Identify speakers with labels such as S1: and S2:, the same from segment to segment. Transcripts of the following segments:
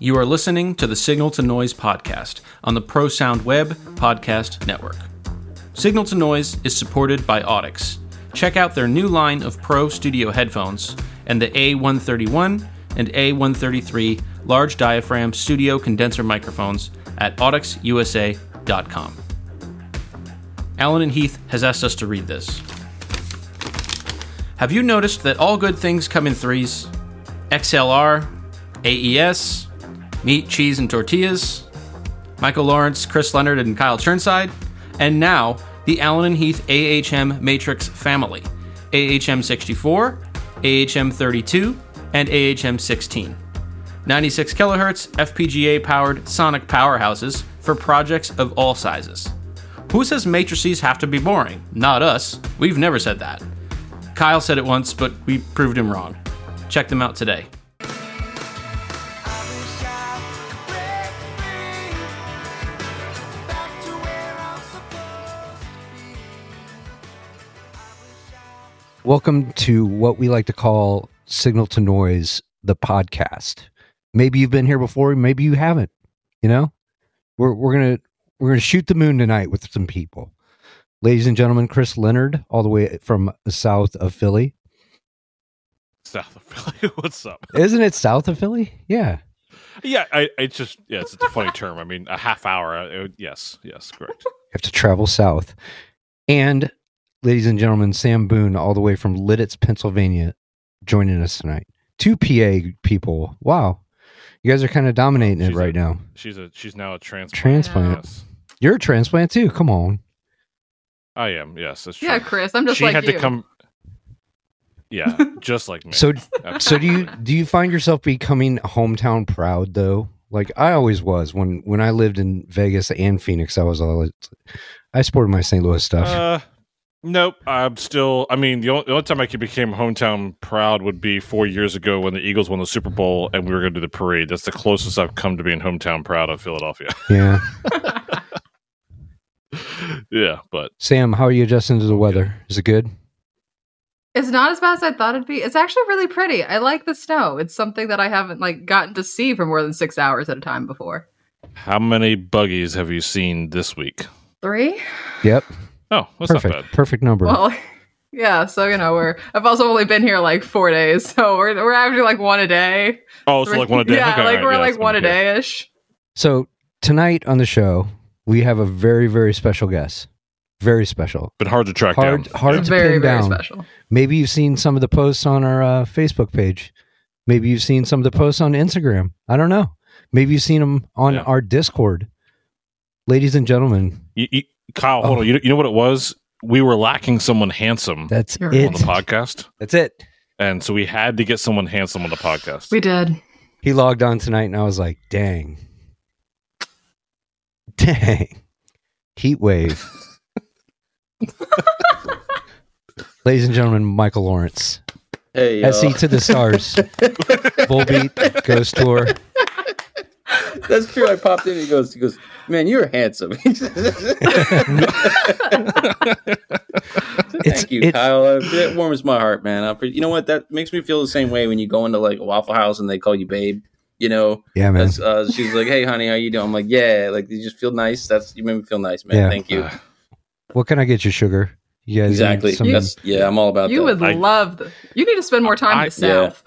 S1: You are listening to the Signal to Noise podcast on the ProSoundWeb Podcast Network. Signal to Noise is supported by Audix. Check out their new line of Pro Studio headphones and the A131 and A133 large diaphragm studio condenser microphones at audixusa.com. Allen and Heath has asked us to read this. Have you noticed that all good things come in threes? XLR, AES, meat, cheese, and tortillas, Michael Lawrence, Chris Leonard, and Kyle Chirnside, and now the Allen and Heath AHM Matrix family AHM 64, AHM 32, and AHM 16. 96 kilohertz FPGA powered sonic powerhouses for projects of all sizes. Who says matrices have to be boring? Not us. We've never said that. Kyle said it once, but we proved him wrong. Check them out today.
S2: Welcome to what we like to call Signal to Noise, the podcast. Maybe you've been here before, maybe you haven't. You know, we're we're gonna we're gonna shoot the moon tonight with some people. Ladies and gentlemen, Chris Leonard, all the way from south of Philly.
S3: South of Philly. What's up?
S2: Isn't it south of Philly? Yeah.
S3: Yeah, I, it's just yeah, it's, it's a funny term. I mean, a half hour. uh, It, yes, yes, correct.
S2: You have to travel south. And ladies and gentlemen, Sam Boone, all the way from Lititz, Pennsylvania, joining us tonight. Two PA people. Wow. You guys are kind of dominating it right
S3: a-
S2: now.
S3: She's a she's now a transplant.
S2: Transplant.
S3: Yes,
S2: You're a transplant too. Come on.
S3: I am. Yes, that's true.
S4: Yeah, Chris, I'm just
S3: she
S4: like
S3: had
S4: you.
S3: to come. Yeah, just like me.
S2: So
S3: Absolutely.
S2: so do you do you find yourself becoming hometown proud though? Like I always was when when I lived in Vegas and Phoenix. I was always I supported my St. Louis stuff.
S3: Uh, nope. I'm still. I mean, the only, the only time I became hometown proud would be four years ago when the Eagles won the Super Bowl and we were going to do the parade. That's the closest I've come to being hometown proud of Philadelphia.
S2: yeah.
S3: yeah, but
S2: Sam, how are you adjusting to the weather? Is it good?
S4: It's not as bad as I thought it'd be. It's actually really pretty. I like the snow. It's something that I haven't like gotten to see for more than six hours at a time before.
S3: how many buggies have you seen this week?
S4: Three?
S2: Yep.
S3: Oh, that's
S2: Perfect.
S3: not bad.
S2: Perfect number.
S4: Well, yeah. So you know, we're. I've also only been here like four days, so we're we're averaging like one a day.
S3: Oh, so like one a day.
S4: Yeah,
S3: Okay,
S4: like
S3: all
S4: we're
S3: right,
S4: like one a day ish.
S2: so tonight on the show, we have a very very special guest. Very special.
S3: but hard to track
S2: Hard
S3: down.
S2: hard to
S4: Very
S2: pin
S4: very
S2: down.
S4: special.
S2: Maybe you've seen some of the posts on our uh, Facebook page. Maybe you've seen some of the posts on Instagram. I don't know. Maybe you've seen them on
S3: Yeah.
S2: our Discord. Ladies and gentlemen,
S3: You, you, Kyle, hold
S2: Oh.
S3: on. You, you know what it was? We were lacking someone handsome
S2: that's
S4: You're
S2: it.
S3: on the podcast,
S2: That's it.
S3: and so we had to get someone handsome on the podcast.
S4: We did.
S2: He logged on tonight, and I was like, "Dang, dang, heat wave." Ladies and gentlemen, Michael Lawrence,
S5: Hey, y'all.
S2: SE to the stars, Volbeat Ghost Tour.
S5: That's true. I popped in. He goes, he goes, man, you're handsome.
S2: It's
S5: Thank you,
S2: it,
S5: Kyle. That warms my heart, man. I, appre- you know what? That makes me feel the same way when you go into like a Waffle House and they call you babe. You know,
S2: yeah, man.
S5: That's, uh, she's like, "Hey, honey, how you doing?" I'm like, "Yeah." Like, you just feel nice. That's you made me feel nice, man.
S2: Yeah.
S5: Thank you.
S3: Uh,
S2: What can I get you, sugar? You guys
S5: exactly.
S2: some-
S5: That's yeah. I'm all about
S4: You
S5: that.
S4: would
S3: I-
S4: love the. You need to spend more time
S3: I-
S4: in the south.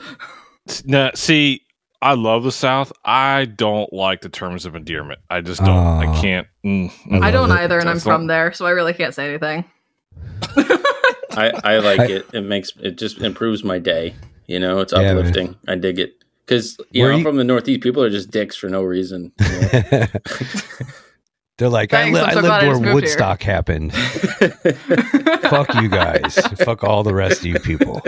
S3: Now, see, I love the South. I don't like the terms of endearment. I just don't.
S2: Aw.
S3: I can't. mm,
S2: I
S3: mm.
S4: I don't
S2: it.
S4: either, and I'm from there, so I really can't say anything.
S5: I, I like
S2: I-
S5: it. It makes it just improves my day. You know, it's
S2: Yeah, man.
S5: uplifting. I dig it because you
S2: Where
S5: know I'm
S2: you-
S5: from the Northeast. People are just dicks for no reason. you know?
S2: They're like,
S4: Thanks,
S2: I, li-
S4: so
S2: I lived where
S4: just moved here."
S2: Woodstock happened. Fuck you guys. Fuck all the rest of you people.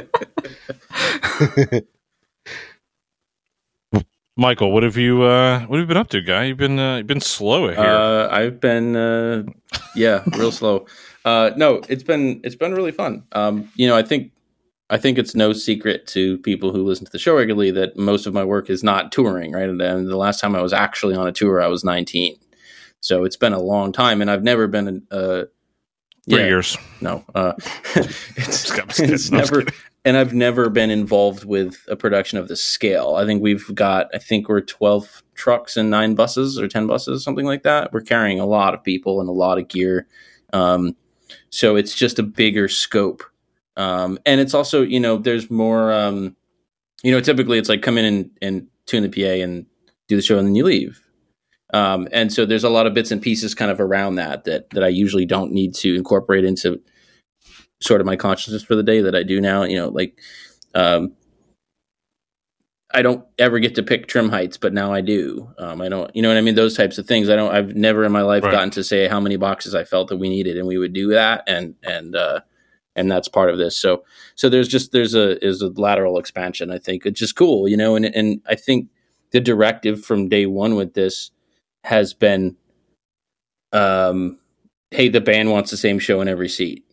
S3: Michael, what have you? Uh, what have you been up to, guy? You've been uh, you've been slow here.
S5: Uh, I've been, uh, yeah, real slow. Uh, no, it's been it's been really fun. Um, you know, I think I think it's no secret to people who listen to the show regularly that most of my work is not touring. Right, and, and the last time I was actually on a tour, I was 19. So it's been a long time, and I've never been. Uh,
S3: Three
S5: yeah,
S3: years.
S5: No, uh, it's,
S3: Just kidding, I'm just kidding.
S5: it's never. And I've never been involved with a production of this scale. I think we've got, I think we're 12 trucks and nine buses or 10 buses, something like that. We're carrying a lot of people and a lot of gear. Um, so it's just a bigger scope. Um, and it's also, you know, there's more, um, you know, typically it's like come in and, and tune the PA and do the show and then you leave. Um, and so there's a lot of bits and pieces kind of around that that that I usually don't need to incorporate into sort of my consciousness for the day that I do now. You know, like um, I don't ever get to pick trim heights, but now I do. Um, I don't, you know what I mean? Those types of things. I don't. I've never in my life
S3: Right.
S5: gotten to say how many boxes I felt that we needed, and we would do that, and and uh, and that's part of this. So so there's just there's a is a lateral expansion. I think it's just cool, you know, and and I think the directive from day one with this has been, um, hey, the band wants the same show in every seat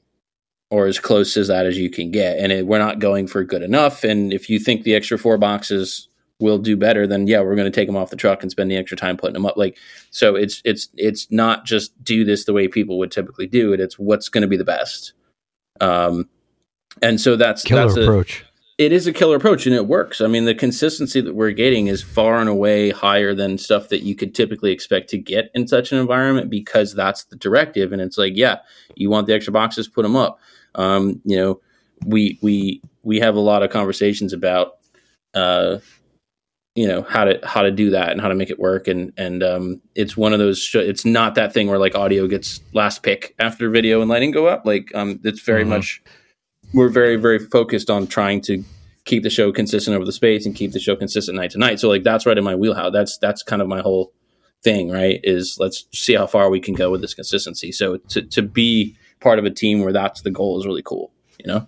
S5: or as close as that as you can get. And it, we're not going for good enough. And if you think the extra four boxes will do better, then yeah, we're going to take them off the truck and spend the extra time putting them up. Like, so it's it's it's not just do this the way people would typically do it. It's what's going to be the best. Um, and so that's
S2: Killer
S5: that's a,
S2: approach.
S5: it is a killer approach and it works. I mean, the consistency that we're getting is far and away higher than stuff that you could typically expect to get in such an environment because that's the directive. And it's like, yeah, you want the extra boxes, put them up. Um, you know, we we we have a lot of conversations about, uh, you know, how to how to do that and how to make it work. And and um, it's one of those. Sh- it's not that thing where like audio gets last pick after video and lighting go up. Like, um, it's very
S3: Mhm.
S5: much. We're very very focused on trying to keep the show consistent over the space and keep the show consistent night to night. So like that's right in my wheelhouse. That's that's kind of my whole thing, right? Is let's see how far we can go with this consistency. So to to be part of a team where that's the goal is really cool, you know?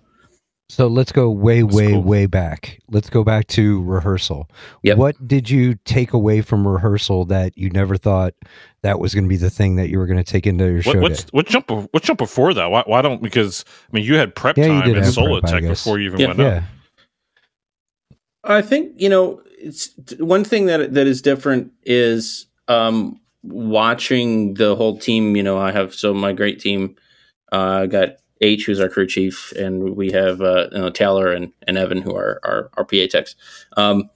S2: So let's go way,
S3: That's
S2: way,
S3: cool.
S2: way back. Let's go back to rehearsal.
S5: Yep.
S2: What did you take away from rehearsal that you never thought that was going to be the thing that you were going to take into your
S3: What,
S2: show
S3: what's
S2: day?
S3: what jump be- what jump before that? Why, why don't because I mean you had prep
S2: Yeah,
S3: time
S2: did
S3: and solo
S2: prep,
S3: tech before you even
S5: Yeah.
S3: went up.
S5: I think you know it's one thing that that is different is um, watching the whole team. You know, I have so my great team. Uh, I got H, who's our crew chief, and we have uh, you know, Taylor and, and Evan, who are our, our PA techs. Um,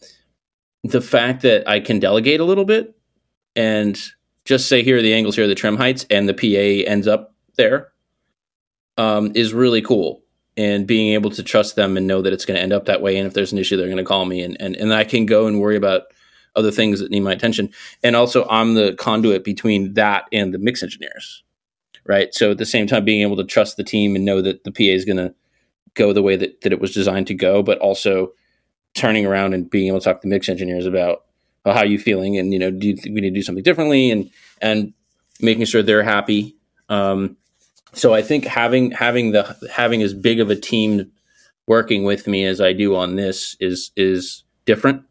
S5: the fact that I can delegate a little bit and just say here are the angles, here are the trim heights, and the PA ends up there um, is really cool and being able to trust them and know that it's going to end up that way. And if there's an issue, they're going to call me and, and, and I can go and worry about other things that need my attention. And also I'm the conduit between that and the mix engineers. Right. So at the same time, being able to trust the team and know that the PA is going to go the way that, that it was designed to go, but also turning around and being able to talk to mix engineers about well, how are you feeling? And, you know, do you think we need to do something differently and, and making sure they're happy. Um, so I think having having the having as big of a team working with me as I do on this is is different.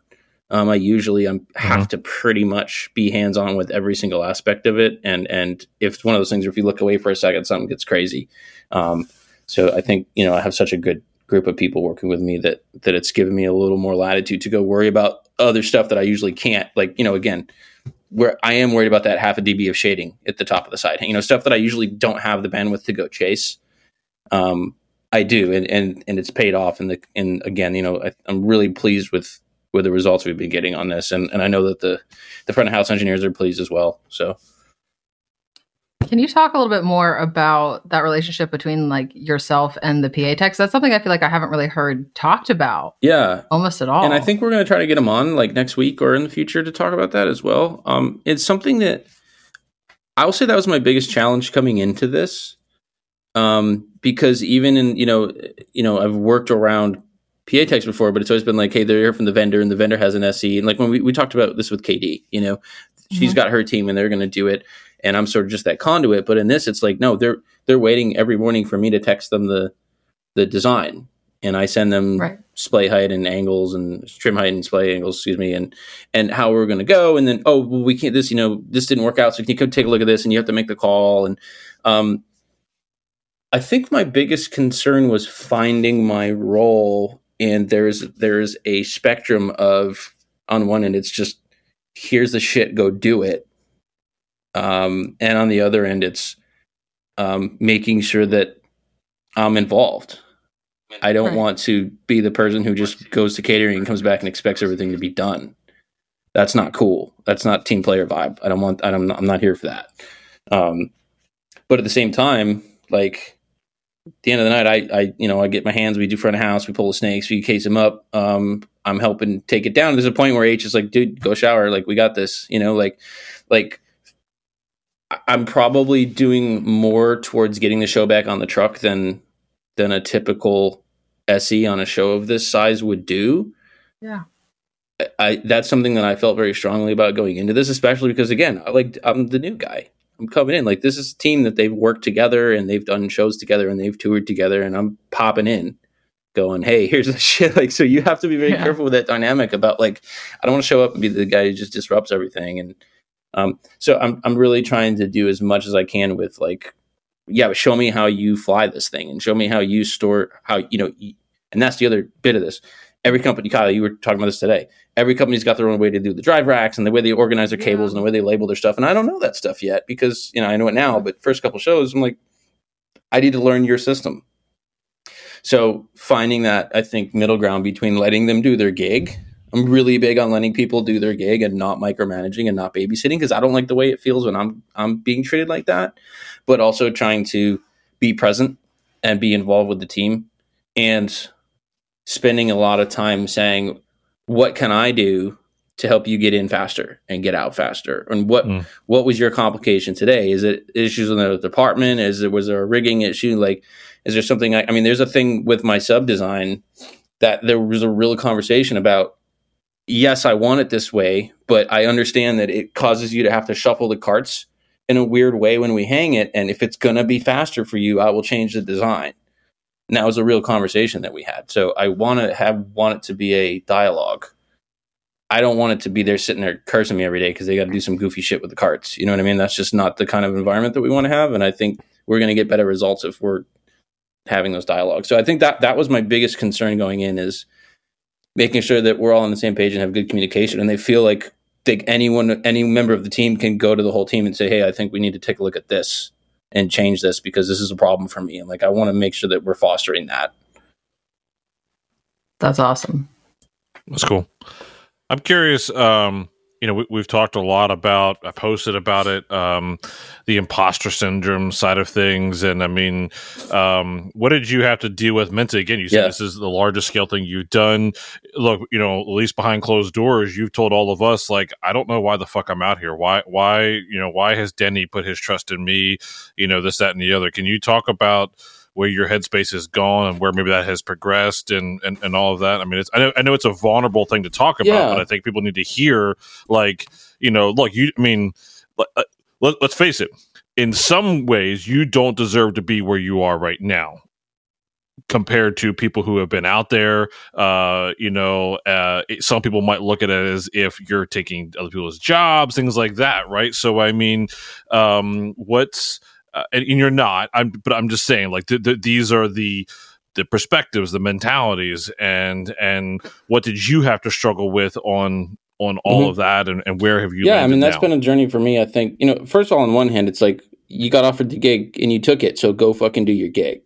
S5: Um, I usually I'm, have to pretty much be hands on with every single aspect of it, and and if it's one of those things where if you look away for a second, something gets crazy. Um, so I think you know I have such a good group of people working with me that that it's given me a little more latitude to go worry about other stuff that I usually can't. Like you know, again, where I am worried about that half a dB of shading at the top of the side. You know, stuff that I usually don't have the bandwidth to go chase. Um, I do, and and and it's paid off. And the and again, you know, I, I'm really pleased with with the results we've been getting on this, and and I know that the the front of house engineers are pleased as well. So
S4: Can you talk a little bit more about that relationship between like yourself and the PA techs? That's something I feel like I haven't really heard talked about
S5: yeah,
S4: almost at all.
S5: And I think we're going to try to get them on like next week or in the future to talk about that as well. Um, it's something that I will say that was my biggest challenge coming into this, um, because even in you know you know I've worked around PA techs before, but it's always been like, hey, they're here from the vendor, and the vendor has an SE, and like when we, we talked about this with KD, you know, she's
S4: Mhm.
S5: got her team and they're going to do it, and I'm sort of just that conduit. But in this, it's like no, they're they're waiting every morning for me to text them the the design, and I send them
S4: Right.
S5: splay height and angles and trim height and splay angles, excuse me, and and how we're going to go. And then, oh, well, we can't. This, you know, this didn't work out, so can you come take a look at this? And you have to make the call. And um, I think my biggest concern was finding my role. And there's there's a spectrum of on one end, it's just here's the shit, go do it. Um, and on the other end, it's um, making sure that I'm involved I don't
S4: Right.
S5: want to be the person who just goes to catering and comes back and expects everything to be done. That's not cool. That's not team player vibe. I don't want. I'm not, I'm not here for that. Um, but at the same time, like at the end of the night, I, I, you know, I get my hands. We do front of house. We pull the snakes. We case them up. Um, I'm helping take it down. There's a point where H is like, dude, go shower. Like we got this. You know, like, like I'm probably doing more towards getting the show back on the truck than than a typical SE on a show of this size would do.
S4: Yeah.
S5: I, I that's something that I felt very strongly about going into this, especially because again, I like I'm the new guy. I'm coming in like this is a team that they've worked together and they've done shows together and they've toured together, and I'm popping in, going, "Hey, here's the shit." Like, so you have to be very
S4: Yeah.
S5: careful with that dynamic about like I don't want to show up and be the guy who just disrupts everything and um, so I'm I'm really trying to do as much as I can with like, yeah, but show me how you fly this thing and show me how you store how you know, and that's the other bit of this. Every company, Kyle, you were talking about this today. Every company's got their own way to do the drive racks and the way they organize their cables
S4: Yeah.
S5: and the way they label their stuff. And I don't know that stuff yet because you know I know it now, but first couple shows, I'm like, I need to learn your system. So finding that I think middle ground between letting them do their gig I'm really big on letting people do their gig and not micromanaging and not babysitting because I don't like the way it feels when I'm I'm being treated like that. But also trying to be present and be involved with the team and spending a lot of time saying, "What can I do to help you get in faster and get out faster?" And what
S3: Mm.
S5: what was your complication today? Is it issues in the department? Is it was there a rigging issue? Like, is there something? I, I mean, there's a thing with my sub design that there was a real conversation about yes, I want it this way, but I understand that it causes you to have to shuffle the carts in a weird way when we hang it. And if it's going to be faster for you, I will change the design. And that was a real conversation that we had. So I want to have want it to be a dialogue. I don't want it to be there sitting there cursing me every day because they got to do some goofy shit with the carts. You know what I mean? That's just not the kind of environment that we want to have. And I think we're going to get better results if we're having those dialogues. So I think that that was my biggest concern going in is making sure that we're all on the same page and have good communication and they feel like they, anyone any member of the team can go to the whole team and say hey i think we need to take a look at this and change this because this is a problem for me and like i want to make sure that we're fostering that
S4: That's awesome.
S3: That's cool. I'm curious. Um, you know, we, we've talked a lot about. I posted about it. Um, the imposter syndrome side of things, and I mean, um, what did you have to deal with mentally? Again, you said
S5: Yeah.
S3: this is the largest scale thing you've done. Look, you know, at least behind closed doors, you've told all of us, like, I don't know why the fuck I'm out here. Why, why, you know, why has Denny put his trust in me? You know, this, that, and the other. Can you talk about? Where your headspace has gone and where maybe that has progressed and, and, and all of that. I mean, it's I know I know it's a vulnerable thing to talk about,
S5: Yeah.
S3: but I think people need to hear like you know, look, you. I mean, uh, let, let's face it. In some ways, you don't deserve to be where you are right now compared to people who have been out there uh you know uh some people might look at it as if you're taking other people's jobs things like that right so i mean um what's uh, and, and you're not i'm but i'm just saying like th- th- these are the the perspectives the mentalities and and what did you have to struggle with on on all
S5: Mhm.
S3: of that and, and where have you
S5: yeah i mean that's
S3: now?
S5: been a journey for me i think you know first of all on one hand it's like you got offered the gig and you took it so go fucking do your gig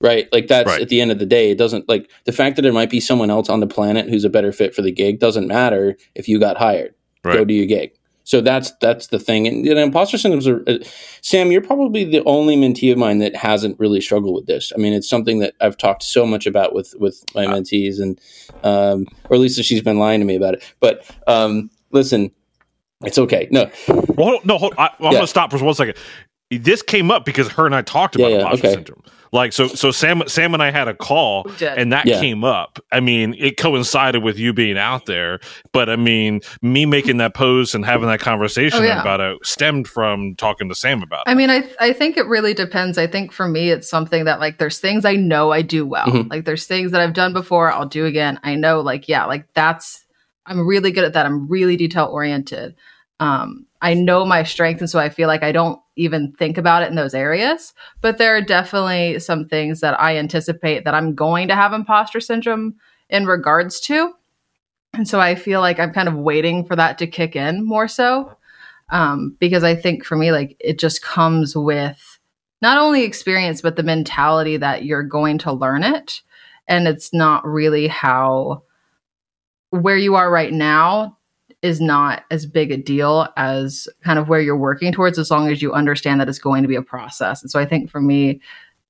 S5: right like that's
S3: Right.
S5: at the end of the day it doesn't like the fact that there might be someone else on the planet who's a better fit for the gig doesn't matter if you got hired go do your gig. So that's that's the thing. And know, imposter syndromes are. Uh, Sam, you're probably the only mentee of mine that hasn't really struggled with this. I mean, it's something that I've talked so much about with with my mentees, and um, or at least she's been lying to me about it. But um, listen, it's okay. No,
S3: well, hold, no hold, I, i'm
S5: Yeah.
S3: gonna stop for one second this came up because her and i talked about
S5: Yeah, yeah,
S3: imposter
S5: okay.
S3: syndrome like so so sam sam and i had a call and that
S5: Yeah.
S3: came up. I mean, it coincided with you being out there, but I mean, me making that post and having that conversation
S4: Oh, yeah.
S3: about it stemmed from talking to Sam about it.
S4: I mean, I I think it really depends. I think for me, it's something that like there's things I know I do well.
S5: Mhm.
S4: Like there's things that I've done before, I'll do again. I know, like yeah, like that's I'm really good at that. I'm really detail oriented. Um, I know my strength, and so I feel like I don't even think about it in those areas. But there are definitely some things that I anticipate that I'm going to have imposter syndrome in regards to. And so I feel like I'm kind of waiting for that to kick in more so um, because I think for me, like it just comes with not only experience, but the mentality that you're going to learn it. and it's not really how where you are right now is not as big a deal as kind of where you're working towards as long as you understand that it's going to be a process. And so I think for me,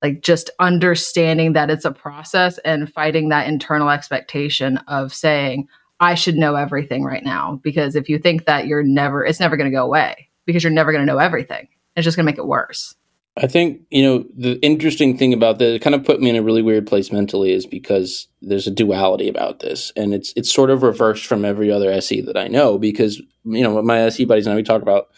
S4: like just understanding that it's a process and fighting that internal expectation of saying, I should know everything right now. Because if you think that you're never, it's never going to go away because you're never going to know everything. It's just going to make it worse.
S5: I think, you know, the interesting thing about that, it kind of put me in a really weird place mentally is because there's a duality about this. And it's it's sort of reversed from every other SE that I know because, you know, my SE buddies and I, we talk about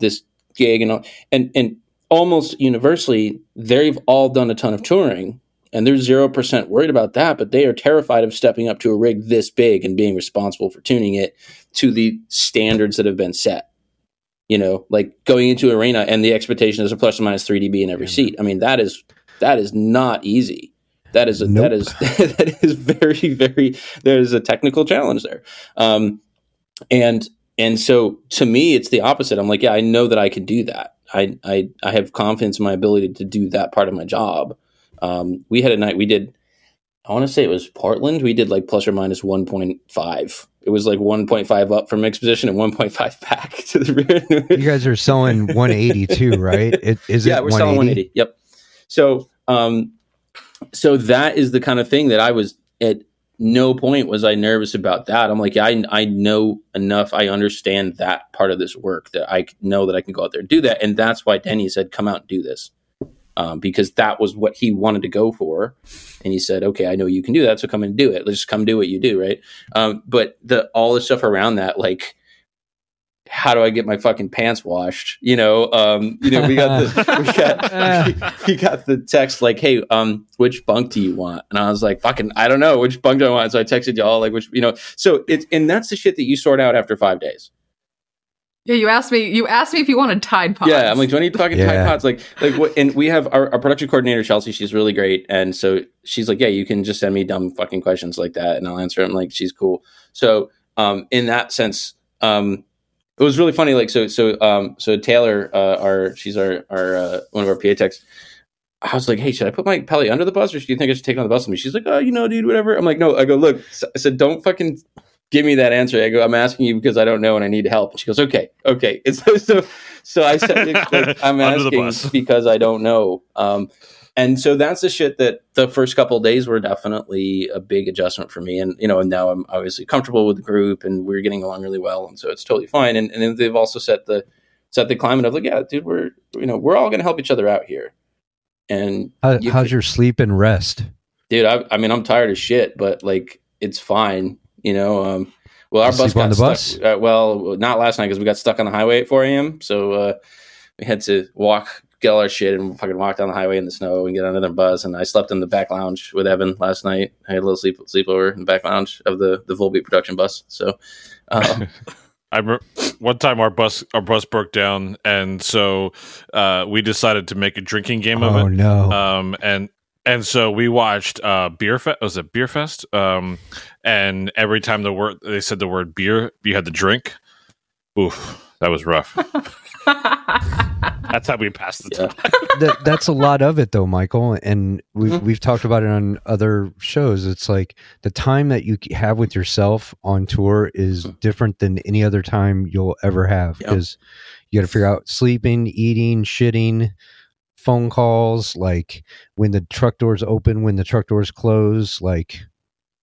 S5: this gig and all, and, and almost universally, they've all done a ton of touring and they're 0% worried about that, but they are terrified of stepping up to a rig this big and being responsible for tuning it to the standards that have been set. You know, like going into arena and the expectation is a plus or minus 3 dB in every
S2: Yeah.
S5: seat. I mean, that is that is not easy. That is a,
S2: Nope.
S5: that is that is very very there's a technical challenge there. Um and and so to me it's the opposite. I'm like, yeah, I know that I can do that. I I I have confidence in my ability to do that part of my job. Um, we had a night we did. I want to say it was Portland. We did like plus or minus one point five. It was like one point five up from mix position and one point five back to the rear.
S2: You guys are selling 180 too, right? It, is
S5: yeah,
S2: it
S5: we're selling 180. Yep. So, um, so that is the kind of thing that I was at no point was I nervous about that. I'm like, yeah, I, I know enough. I understand that part of this work that I know that I can go out there and do that. And that's why Denny said, come out and do this. Um, because that was what he wanted to go for. And he said, okay, I know you can do that. So come and do it. Let's just come do what you do. Right. Um, but the, all the stuff around that, like, how do I get my fucking pants washed? You know, um, you know, we got the we got we got the text like, hey, um, which bunk do you want? And I was like, fucking, I don't know, which bunk do I want? So I texted y'all like, which, you know, so it's and that's the shit that you sort out after five days.
S4: Yeah, you asked me. You asked me if you wanted Tide Pods.
S5: Yeah, I'm like, do I need fucking Tide
S2: Yeah.
S5: Pods? Like, like what? And we have our, our production coordinator Chelsea. She's really great, and so she's like, yeah, you can just send me dumb fucking questions like that, and I'll answer them. Like, she's cool. So, um, in that sense, um, it was really funny. Like, so, so, um, so Taylor, uh, our she's our our uh, one of our PA techs. I was like, hey, should I put my Pelly under the bus, or do you think I should take it on the bus with me? She's like, oh, you know, dude, whatever. I'm like, no. I go, look. I said, don't fucking give me that answer. I go, I'm asking you because I don't know and I need help. And she goes, okay, okay. And so, so, so I said, like, I'm asking because I don't know. Um, and so that's the shit that the first couple of days were definitely a big adjustment for me. And, you know, and now I'm obviously comfortable with the group and we're getting along really well. And so it's totally fine. And, and then they've also set the, set the climate of like, yeah, dude, we're, you know, we're all going to help each other out here. And
S2: How,
S5: you
S2: how's
S5: could-
S2: your sleep and rest?
S5: dude I, I mean i'm tired as shit but like it's fine you know um well our bus
S2: sleep on
S5: got
S2: the
S5: stuck
S2: bus?
S5: uh, well not last night because we got stuck on the highway at 4 a.m so uh we had to walk get all our shit and fucking walk down the highway in the snow and get on another bus and i slept in the back lounge with evan last night i had a little sleep sleepover in the back lounge of the the volbeat production bus so uh,
S3: I remember one time our bus our bus broke down, and so uh, we decided to make a drinking game of
S2: Oh
S3: it.
S2: no!
S3: Um, and and so we watched uh, beer fest. Was it beer fest? Um, and every time the word they said the word beer, you had to drink. Oof, that was rough. That's how we passed the
S5: Yeah.
S3: time.
S2: that, that's a lot of it though michael and we've,
S5: Mhm.
S2: we've talked about it on other shows it's like the time that you have with yourself on tour is
S5: Mhm.
S2: different than any other time you'll ever have
S5: Yep.
S2: because you got to figure out sleeping eating shitting phone calls like when the truck doors open when the truck doors close like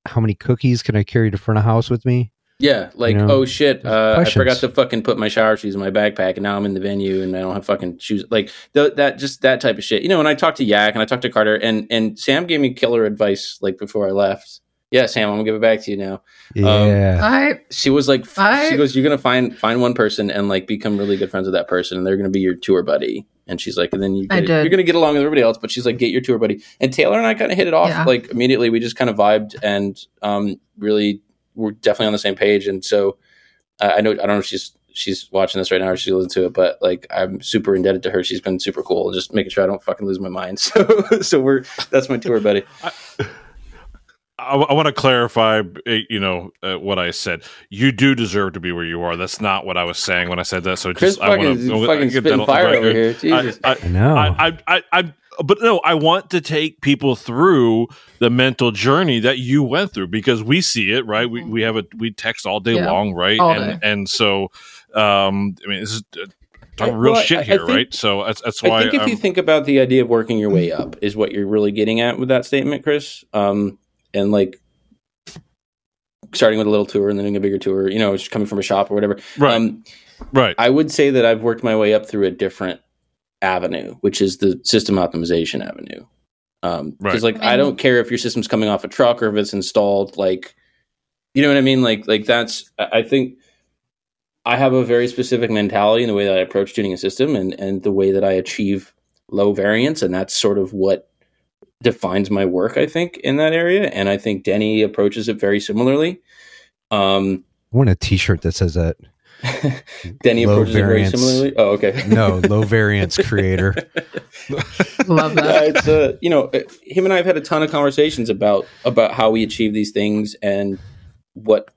S2: how many cookies can i carry to front of house with me
S5: Yeah, like
S2: know,
S5: oh shit, uh, I forgot to fucking put my shower shoes in my backpack, and now I'm in the venue and I don't have fucking shoes. Like th- that, just that type of shit. You know, when I talked to Yak and I talked to Carter, and and Sam gave me killer advice like before I left. Yeah, Sam, I'm gonna give it back to you now.
S2: yeah
S4: I
S5: She was like, f-
S4: I-
S5: she goes, you're gonna find find one person and like become really good friends with that person, and they're gonna be your tour buddy. And she's like, and then you get, you're gonna get along with everybody else, but she's like, get your tour buddy. And Taylor and I kind of hit it off
S4: Yeah.
S5: like immediately. We just kind of vibed and um really we're definitely on the same page. And so uh, I know I don't know if she's she's watching this right now or she listens to it, but like I'm super indebted to her. She's been super cool, just making sure I don't fucking lose my mind. So so we're that's my tour buddy.
S3: I, I want to clarify, uh, you know, uh, what I said. You do deserve to be where you are. That's not what I was saying when I said that. So
S5: Chris
S3: just I want to
S5: fucking spitting fire over here. Jesus.
S3: I, I,
S2: i know
S3: I, I, I, I'm but no, I want to take people through the mental journey that you went through because we see it, right? We we have a we text all day
S4: Yeah.
S3: long, right?
S4: All
S3: and
S4: day.
S3: and so, um, I mean, this is uh, talking
S5: I-
S3: real
S5: well,
S3: shit
S5: I- I
S3: here,
S5: think-
S3: right? So that's that's
S5: I think if
S3: I'm-
S5: you think about the idea of working your way up is what you're really getting at with that statement, Chris. Um, and like starting with a little tour and then doing a bigger tour, you know, just coming from a shop or whatever.
S3: right,
S5: Um,
S3: right,
S5: I would say that I've worked my way up through a different avenue, which is the system optimization avenue. Um, because
S3: Right.
S5: like I don't care if your system's coming off a truck or if it's installed, like, you know what I mean? Like, like that's I I think I have a very specific mentality in the way that I approach tuning a system and and the way that I achieve low variance, and that's sort of what defines my work. I think in that area, and I think Denny approaches it very similarly. Um,
S2: I want a T-shirt that says that.
S5: Denny
S2: Low
S5: approaches it very similarly. Oh, okay.
S2: No, low variance creator.
S4: Love
S5: yeah,
S4: that.
S5: it's uh, you know, uh, him and I have had a ton of conversations about about how we achieve these things and what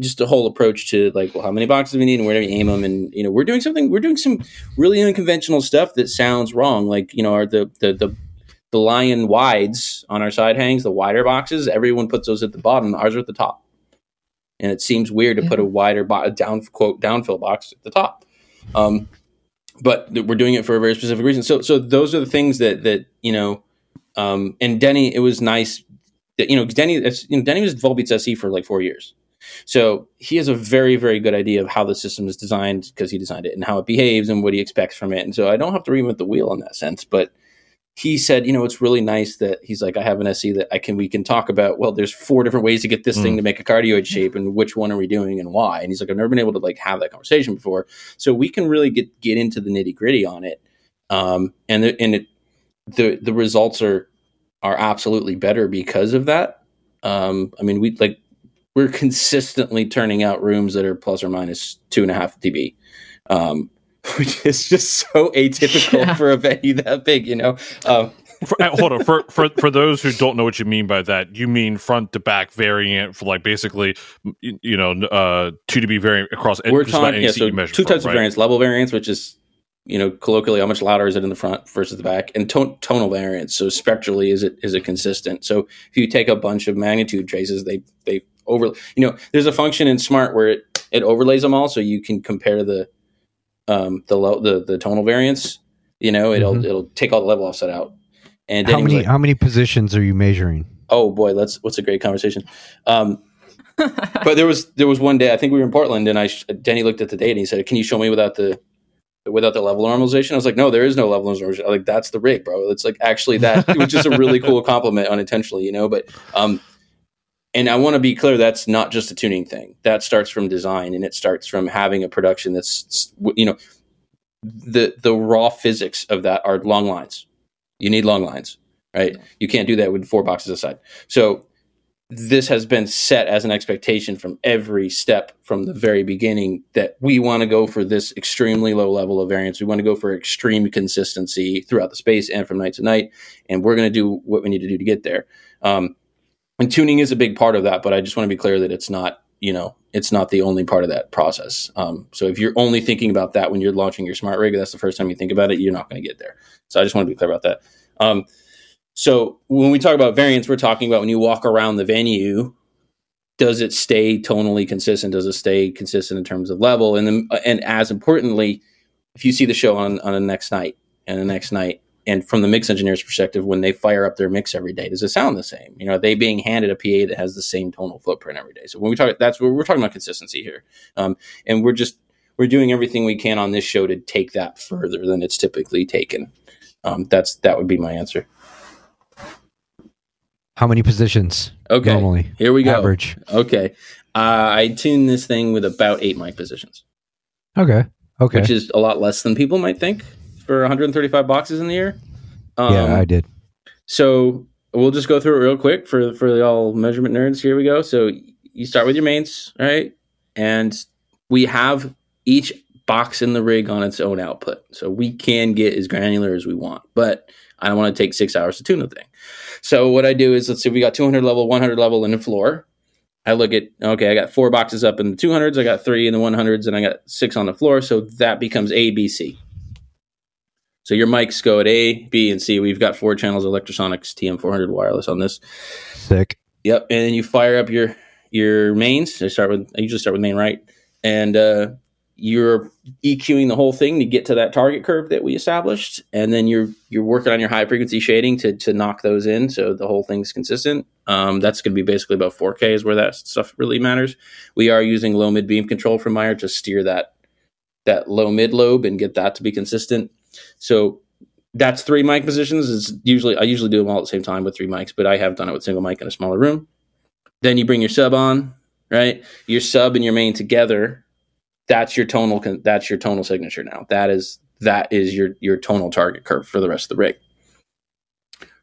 S5: just the whole approach to like, well, how many boxes we need and where do we aim them, and you know, we're doing something, we're doing some really unconventional stuff that sounds wrong, like you know, are the the the the LYON wides on our side hangs, the wider boxes, everyone puts those at the bottom, ours are at the top, and it seems weird to put a wider bo- down quote downfill box at the top. Um, but th- we're doing it for a very specific reason. So, so those are the things that that you know. Um, and Denny, it was nice that you know Denny. You know, Denny was at Volbeats SE for like four years, so he has a very very good idea of how the system is designed because he designed it and how it behaves and what he expects from it. And so I don't have to reinvent the wheel in that sense, but. He said, you know, it's really nice that he's like, I have an SE that I can, we can talk about. Well, there's four different ways to get this thing to make a cardioid shape, and which one are we doing and why? And he's like, I've never been able to like have that conversation before so we can really get get into the nitty gritty on it um, and the, and it, the the results are are absolutely better because of that um, i mean we like we're consistently turning out rooms that are plus or minus two and a half db um, which is just so atypical
S4: Yeah.
S5: for a venue that big you know um,
S3: For, uh, hold on for, for for those who don't know what you mean by that, you mean front to back variant for like basically, you, you know, uh, two to be variant across.
S5: we're talking yeah, so two
S3: from,
S5: types of
S3: right?
S5: variants level variants which is you know colloquially how much louder is it in the front versus the back and ton- tonal variants so spectrally is it is it consistent so if you take a bunch of magnitude traces they they over you know there's a function in Smaart where it it overlays them all so you can compare the um the low the the tonal variance. you know it'll
S2: Mhm.
S5: it'll take all the level offset out and
S2: How
S5: then he was
S2: many
S5: like,
S2: how many positions are you measuring?
S5: oh boy let's what's a great conversation um but there was there was one day I think we were in Portland and I Denny looked at the data and he said, "Can you show me without the without the level normalization?" I was like, "No, there is no level normalization. I'm like that's the rig, bro. It's like actually that, which is a really cool compliment unintentionally, you know." But um, and I want to be clear, that's not just a tuning thing. That starts from design and it starts from having a production that's you know the the raw physics of that are long lines. You need long lines, right? You can't do that with four boxes aside. So this has been set as an expectation from every step from the very beginning that we want to go for this extremely low level of variance. We want to go for extreme consistency throughout the space and from night to night. And we're going to do what we need to do to get there. Um, and tuning is a big part of that, but I just want to be clear that it's not, you know, it's not the only part of that process. Um, so if you're only thinking about that when you're launching your Smaart rig, that's the first time you think about it, you're not going to get there. So I just want to be clear about that. Um, so when we talk about variance, we're talking about when you walk around the venue, does it stay tonally consistent? Does it stay consistent in terms of level? And then, and as importantly, if you see the show on on the next night and the next night, and from the mix engineer's perspective, when they fire up their mix every day, does it sound the same? You know, are they being handed a PA that has the same tonal footprint every day? So when we talk, that's what we're talking about consistency here, um, and we're just we're doing everything we can on this show to take that further than it's typically taken. Um, that's that would be my answer.
S2: How many positions
S5: Okay,
S2: normally?
S5: here we go.
S2: Average.
S5: Okay. Uh, I tune this thing with about eight mic positions,
S2: Okay. Okay.
S5: which is a lot less than people might think for 135 boxes in the year. Um,
S2: yeah, I did.
S5: so we'll just go through it real quick for for the all measurement nerds. Here we go. So you start with your mains, right? And we have each box in the rig on its own output. So we can get as granular as we want, but I don't want to take six hours to tune the thing. So what I do is let's see, we got 200 level, 100 level in the floor. I look at okay, I got four boxes up in the 200s, I got three in the 100s, and I got six on the floor. So that becomes A, B, C. So your mics go at A, B, and C. We've got four channels of Lectrosonics TM400 wireless on this.
S2: Sick.
S5: Yep, and then you fire up your your mains. I start with I usually start with main right, and uh, you're EQing the whole thing to get to that target curve that we established, and then you're you're working on your high frequency shading to to knock those in so the whole thing's consistent. Um, that's going to be basically about 4K is where that stuff really matters. We are using low mid beam control from Meyer to steer that that low mid lobe and get that to be consistent. So that's three mic positions. Is usually I usually do them all at the same time with three mics, but I have done it with single mic in a smaller room. Then you bring your sub on, right? Your sub and your main together. That's your tonal. That's your tonal signature now. That is that is your your tonal target curve for the rest of the rig.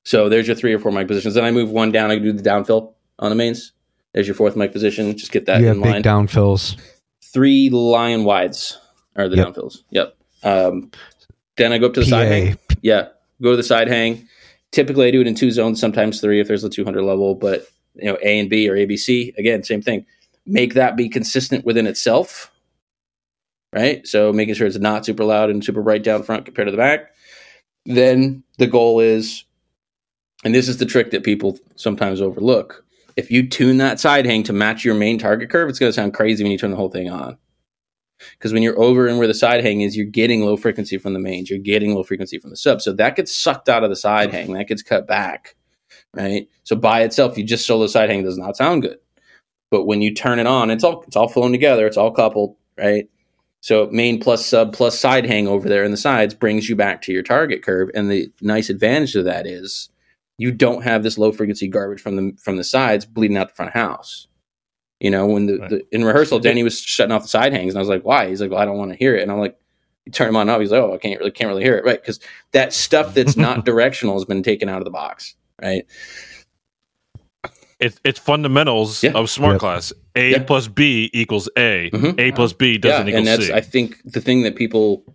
S5: So there's your three or four mic positions. Then I move one down. I do the downfill on the mains. There's your fourth mic position. Just get that
S2: You
S5: in
S2: have big
S5: line.
S2: downfills.
S5: Three LYON wides are the
S2: Yep.
S5: downfills. Yep. Um, then I go up to the side hang. Yeah, go to the side hang. Typically, I do it in two zones, sometimes three if there's a 200 level. But you know, A and B or ABC again, same thing. Make that be consistent within itself, right? So making sure it's not super loud and super bright down front compared to the back. Then the goal is, and this is the trick that people sometimes overlook. If you tune that side hang to match your main target curve, it's going to sound crazy when you turn the whole thing on because when you're over and where the side hang is, you're getting low frequency from the mains, you're getting low frequency from the sub. So that gets sucked out of the side hang, that gets cut back, right? So by itself, you just solo side hang does not sound good. But when you turn it on, it's all it's all flowing together, it's all coupled, right? So main plus sub plus side hang over there in the sides brings you back to your target curve. And the nice advantage of that is you don't have this low frequency garbage from the from the sides bleeding out the front house. You know, when the,
S3: Right.
S5: the in rehearsal, Danny was shutting off the side hangs, and I was like, "Why?" He's like, "Well, I don't want to hear it." And I'm like, "You turn them on up." He's like, "Oh, I can't really can't really hear it, right?" Because that stuff that's not directional has been taken out of the box, right?
S3: It's it's fundamentals
S5: Yeah.
S3: of Smaart
S2: Yep.
S3: class. A
S5: Yeah.
S3: plus B equals A.
S5: Mhm.
S3: A plus B doesn't
S5: yeah,
S3: equal
S5: and that's
S3: C.
S5: I think the thing that people,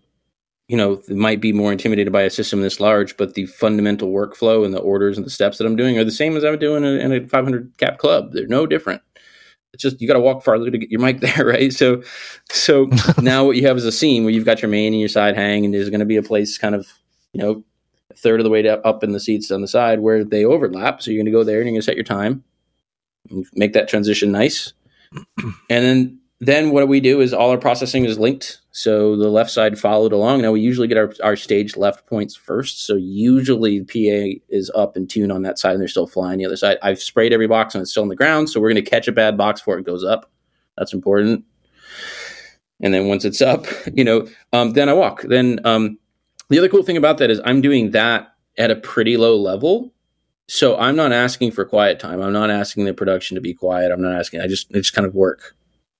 S5: you know, might be more intimidated by a system this large, but the fundamental workflow and the orders and the steps that I'm doing are the same as I'm doing in a, in a 500 cap club. They're no different. It's just you got to walk farther to get your mic there, right? So, so now what you have is a scene where you've got your main and your side hang, and there's going to be a place kind of, you know, a third of the way up, up in the seats on the side where they overlap. So you're going to go there and you're going to set your time, and make that transition nice, and then then what we do is all our processing is linked. So the left side followed along. Now we usually get our, our stage left points first. So usually PA is up and tuned on that side and they're still flying the other side. I've sprayed every box and it's still on the ground. So we're going to catch a bad box before it goes up. That's important. And then once it's up, you know, um, then I walk. Then um, the other cool thing about that is I'm doing that at a pretty low level. So I'm not asking for quiet time. I'm not asking the production to be quiet. I'm not asking. I just I just kind of work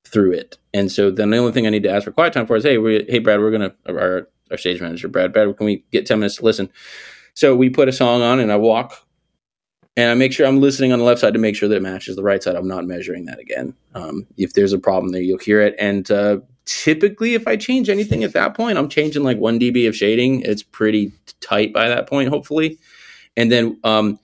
S5: through it. And so then the only thing I need to ask for quiet time for is, hey, we, hey, Brad, we're gonna our our stage manager, Brad, Brad, can we get ten minutes to listen? So we put a song on, and I walk, and I make sure I'm listening on the left side to make sure that it matches the right side. I'm not measuring that again. Um, if there's a problem there, you'll hear it. And uh, typically, if I change anything at that point, I'm changing like one dB of shading. It's pretty tight by that point, hopefully. And then um,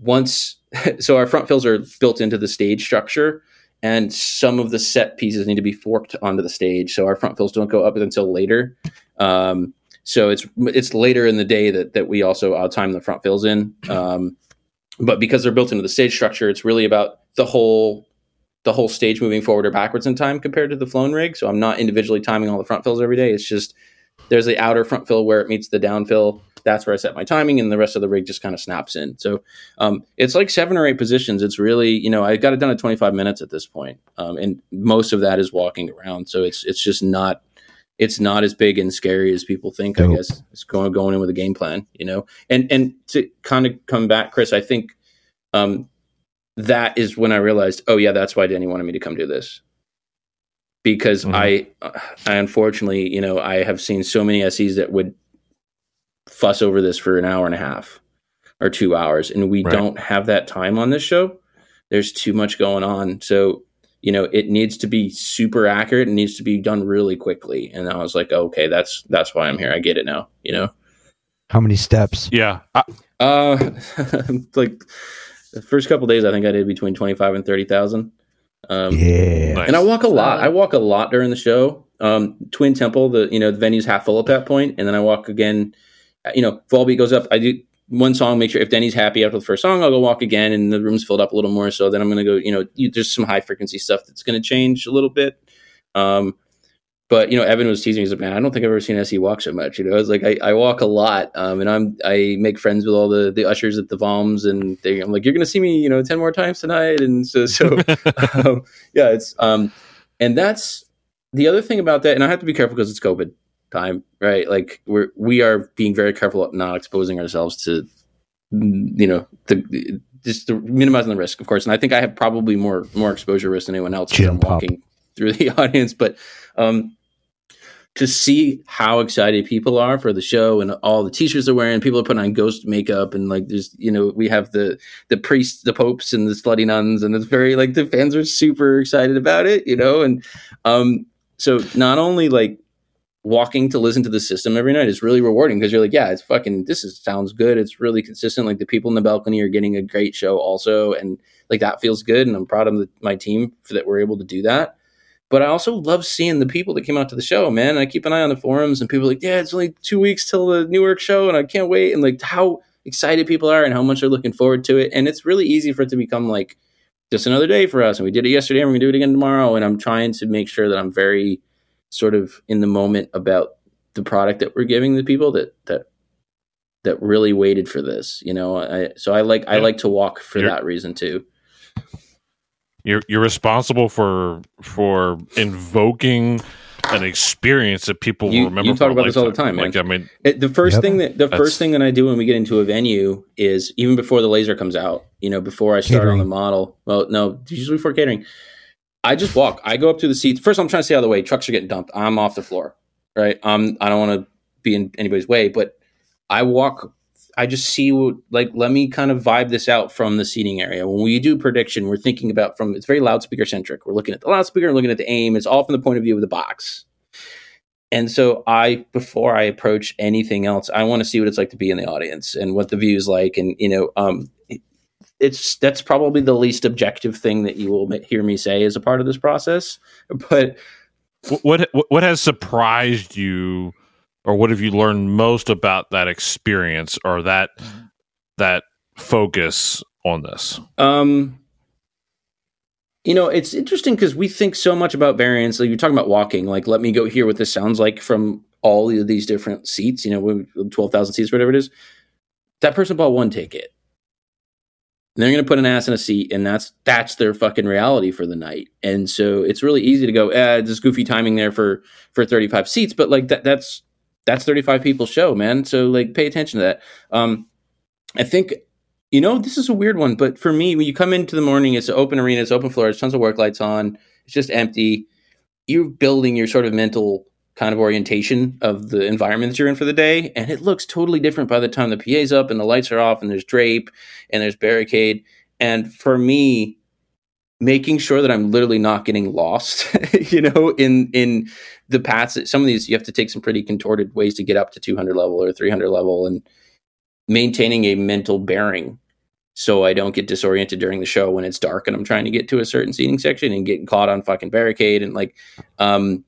S5: once, so our front fills are built into the stage structure and some of the set pieces need to be forked onto the stage so our front fills don't go up until later. Um, so it's it's later in the day that that we also uh, time the front fills in. Um, but because they're built into the stage structure it's really about the whole the whole stage moving forward or backwards in time compared to the flown rig. So i'm not individually timing all the front fills every day. It's just there's the outer front fill where it meets the down fill that's where i set my timing and the rest of the rig just kind of snaps in so um, it's like seven or eight positions. It's really, you know, I got it done at 25 minutes at this point, um, and most of that is walking around. So it's it's just not it's not as big and scary as people think. I guess it's going going in with a game plan, you know. And and to kind of come back, Chris, I think um, that is when I realized, oh yeah, that's why Danny wanted me to come do this because
S3: Mhm.
S5: I I unfortunately, you know, I have seen so many SEs that would fuss over this for an hour and a half or two hours, and we
S3: Right.
S5: don't have that time on this show. There's too much going on, so you know it needs to be super accurate. It needs to be done really quickly. And I was like, okay, that's that's why I'm here. I get it now. You know,
S2: How many steps?
S3: yeah. I,
S5: uh, like the first couple days, I think I did between twenty five and thirty thousand. Um,
S2: Yeah.
S3: Nice.
S5: and I walk a lot. I walk a lot during the show. Um, Twin Temple, the you know the venue's half full at that point, and then I walk again you know, Volbeat goes up. I do one song, make sure if Denny's happy after the first song, I'll go walk again, and the room's filled up a little more. So then I'm going to go. You know, you, there's some high frequency stuff that's going to change a little bit. Um, but you know, Evan was teasing me. He's like, "Man, I don't think I've ever seen SE walk so much." You know, I was like, I, I walk a lot, um, and I'm I make friends with all the the ushers at the Voms, and they, I'm like, "You're gonna see me, you know, ten more times tonight." And so, so um, yeah, it's um, and that's the other thing about that. And I have to be careful because it's COVID time, right? Like we're we are being very careful not exposing ourselves to, you know, the just the, minimizing the risk, of course. And I think I have probably more more exposure risk than anyone else.
S2: Gym
S5: I'm walking through the audience, but um, to see how excited people are for the show and all the t-shirts they're wearing, people are putting on ghost makeup and like there's you know we have the the priests, the popes, and the slutty nuns, and it's very like the fans are super excited about it, you know, and um, so not only like walking to listen to the system every night is really rewarding because you're like, yeah, it's fucking this is sounds good. It's really consistent. Like the people in the balcony are getting a great show also, and like that feels good. And I'm proud of the, my team for that we're able to do that. But I also love seeing the people that came out to the show, man. And I keep an eye on the forums, and people are like, yeah, it's only two weeks till the Newark show, and I can't wait. And like how excited people are and how much they're looking forward to it. And it's really easy for it to become like just another day for us. And we did it yesterday, and we're gonna do it again tomorrow. And I'm trying to make sure that I'm very sort of in the moment about the product that we're giving the people that that that really waited for this you know I, so i like i like to walk for
S3: You're-
S5: that reason too
S3: You're you're responsible for for invoking an experience that people
S5: You-
S3: will remember.
S5: you
S3: for
S5: talk
S3: a
S5: about this all the
S3: lifetime.
S5: time,
S3: Like I mean,
S5: It, the first
S2: Yep.
S5: thing that the
S3: That's-
S5: first thing that i do when we get into a venue is even before the laser comes out you know before i start on the model well no usually before catering i just walk i go up to the seats first i'm trying to stay out of the way trucks are getting dumped i'm off the floor right um i don't want to be in anybody's way but i walk I just see what, like, let me kind of vibe this out from the seating area. When we do prediction, we're thinking about from, it's very loudspeaker centric. We're looking at the loudspeaker and looking at the aim. It's all from the point of view of the box. And so I, before I approach anything else, I want to see what it's like to be in the audience and what the view is like. And, you know, um, it- it's, that's probably the least objective thing that you will hear me say as a part of this process. But
S3: what what has surprised you, or what have you learned most about that experience or that that focus on this?
S5: Um, you know, it's interesting because we think so much about variance. Like you're talking about walking. Like, let me go hear what this sounds like from all of these different seats. You know, twelve thousand seats, whatever it is. That person bought one ticket. And they're going to put an ass in a seat, and that's that's their fucking reality for the night. And so it's really easy to go, eh, there's goofy timing there for for 35 seats, but like that that's that's 35 people show, man. So like, pay attention to that. Um, I think you know, this is a weird one, but for me, when you come into the morning, it's an open arena, it's open floor, it's tons of work lights on, it's just empty. You're building your sort of mental kind of orientation of the environment that you're in for the day, and it looks totally different by the time the PA's up and the lights are off and there's drape and there's barricade. And for me, making sure that I'm literally not getting lost, you know, in in the paths some of these you have to take some pretty contorted ways to get up to 200 level or 300 level and maintaining a mental bearing so I don't get disoriented during the show when it's dark and I'm trying to get to a certain seating section and getting caught on fucking barricade and like um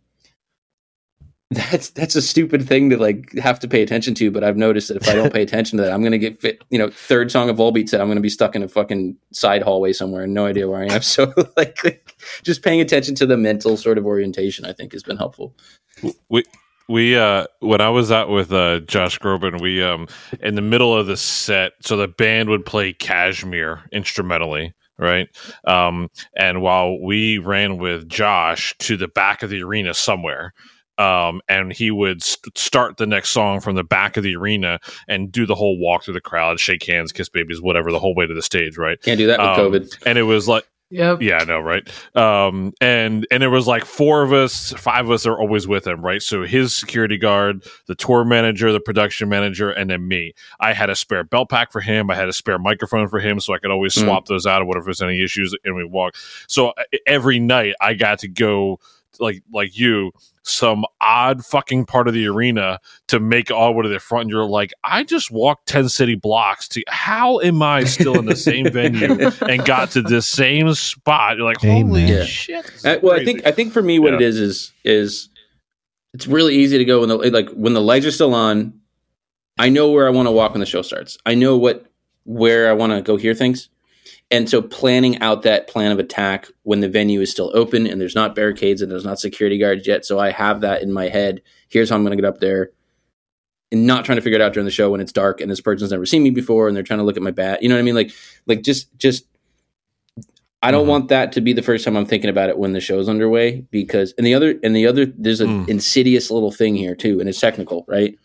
S5: that's that's a stupid thing to like have to pay attention to but I've noticed that if I don't pay attention to that I'm going to get fit you know third song of Volbeat said I'm going to be stuck in a fucking side hallway somewhere and no idea where I am so like, like just paying attention to the mental sort of orientation I think has been helpful
S3: we we uh when I was out with uh Josh Groban, we um in the middle of the set, so the band would play Kashmir instrumentally, right? Um and while we ran with Josh to the back of the arena somewhere, um, and he would st- start the next song from the back of the arena and do the whole walk through the crowd, shake hands, kiss babies, whatever, the whole way to the stage, right?
S5: can't do that with
S3: Um,
S5: COVID
S3: And it was like
S4: Yep.
S3: yeah, I know, right? Um, and and there was like four of us, five of us are always with him, right? So his security guard, the tour manager, the production manager, and then me. I had a spare belt pack for him. I had a spare microphone for him, so I could always
S5: Mm.
S3: swap those out or whatever there's any issues, and we walk. So every night I got to go like like you some odd fucking part of the arena to make all the way to the front and you're like i just walked 10 city blocks to how am i still in the same venue and got to this same spot. You're like, holy
S2: Amen.
S5: Yeah.
S3: shit! this is
S5: well, I think I think for me, what
S3: Yeah.
S5: it is is is it's really easy to go when the like when the lights are still on, I know where I want to walk when the show starts. I know what where I want to go hear things. And so planning out that plan of attack when the venue is still open and there's not barricades and there's not security guards yet. So I have that in my head. Here's how I'm going to get up there. And not trying to figure it out during the show when it's dark and this person's never seen me before and they're trying to look at my bat. You know what I mean? Like, like just, just, I don't
S3: Mhm.
S5: want that to be the first time I'm thinking about it when the show's underway because, and the other, and the other, there's an
S3: Mm.
S5: insidious little thing here too, and it's technical, right?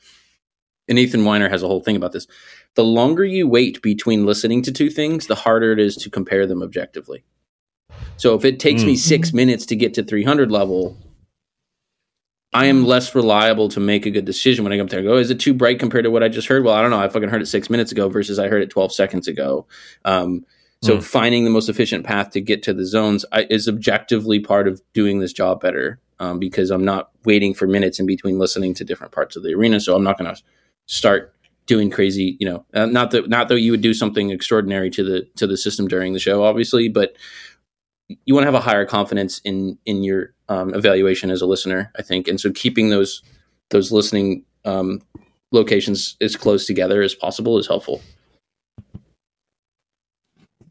S5: And Ethan Winer has a whole thing about this the longer you wait between listening to two things, the harder it is to compare them objectively. So if it takes me
S3: Mm.
S5: six minutes to get to 300 level, I am less reliable to make a good decision when I go up there and go, is it too bright compared to what I just heard? Well, I don't know. I fucking heard it six minutes ago versus I heard it 12 seconds ago. Um, so
S3: Mm.
S5: finding the most efficient path to get to the zones I, is objectively part of doing this job better um, because I'm not waiting for minutes in between listening to different parts of the arena. So I'm not going to start doing crazy, you know, uh, not that not that you would do something extraordinary to the to the system during the show, obviously, but you want to have a higher confidence in in your um, evaluation as a listener, I think, and so keeping those those listening um, locations as close together as possible is helpful.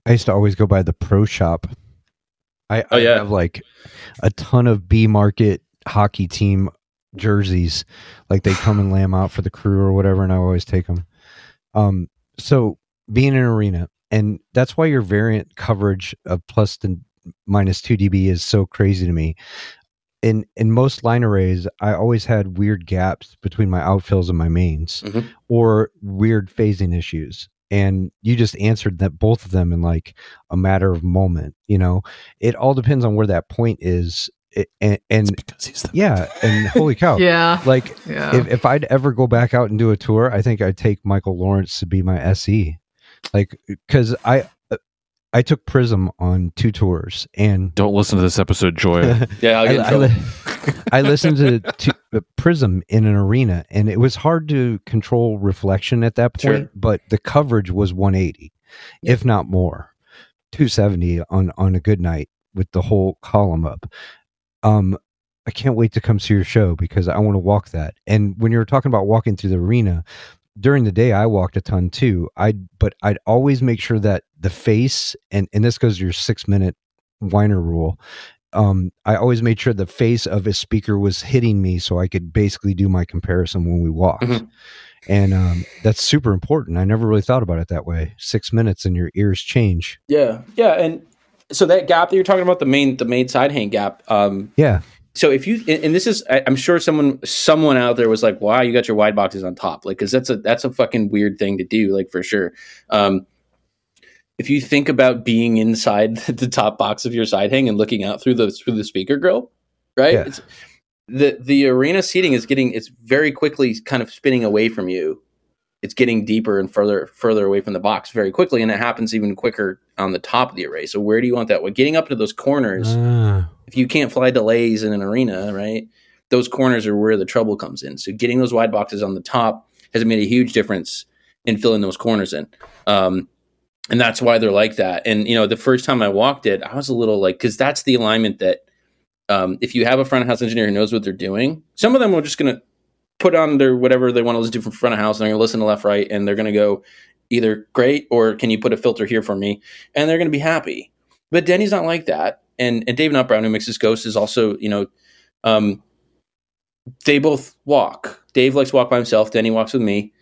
S2: I used to always go by the pro shop. I,
S5: Oh,
S2: I have like a ton of B market hockey team jerseys. Like they come and lay them out for the crew or whatever, and I always take them. Um, so being in an arena, and that's why your variant coverage of plus and minus two dB is so crazy to me. In in most line arrays, I always had weird gaps between my outfills and my mains,
S5: Mhm.
S2: or weird phasing issues. And you just answered that both of them in like a matter of moment. You know, it all depends on where that point is, and, and
S3: because he's the
S2: yeah, and holy cow,
S4: Yeah.
S2: like
S4: Yeah.
S2: if, if I'd ever go back out and do a tour, I think I'd take Michael Lawrence to be my SE. Like, because I I took Prism on two tours, and
S3: Don't listen to this episode, Joy.
S5: Yeah, I'll
S2: I,
S5: get in
S2: I, li- I listened to, to uh, Prism in an arena, and it was hard to control reflection at that point.
S5: Sure.
S2: But the coverage was 180, if not more, 270 on on a good night with the whole column up. Um, I can't wait to come see your show because I want to walk that. And when you were talking about walking through the arena, during the day I walked a ton too. I but I'd always make sure that the face and and this goes to your six minute Winer rule. Um, I always made sure the face of a speaker was hitting me so I could basically do my comparison when we walked.
S5: Mhm.
S2: And um, that's super important. I never really thought about it that way. Six minutes and your ears change.
S5: Yeah, yeah, and so that gap that you're talking about the main the main side hang gap. Um,
S2: Yeah.
S5: so if you and and this is I- i'm sure someone someone out there was like wow you got your wide boxes on top like because that's a that's a fucking weird thing to do like for sure um if you think about being inside the top box of your side hang and looking out through the through the speaker grill right
S2: Yeah.
S5: it's, the the arena seating is getting it's very quickly kind of spinning away from you it's getting deeper and further further away from the box very quickly and it happens even quicker on the top of the array so where do you want that well, getting up to those corners
S2: Ah.
S5: if you can't fly delays in an arena, right? Those corners are where the trouble comes in. So getting those wide boxes on the top has made a huge difference in filling those corners in. Um, and that's why they're like that. And you know, the first time I walked it, I was a little like, because that's the alignment that um, if you have a front of house engineer who knows what they're doing, some of them are just going to put on their whatever they want to listen to from front of house, and they're going to listen to left, right, and they're going to go either great or can you put a filter here for me, and they're going to be happy. But Denny's not like that and and David Brown, who mixes Ghost, is also you know, um, they both walk. Dave likes to walk by himself. Denny walks with me,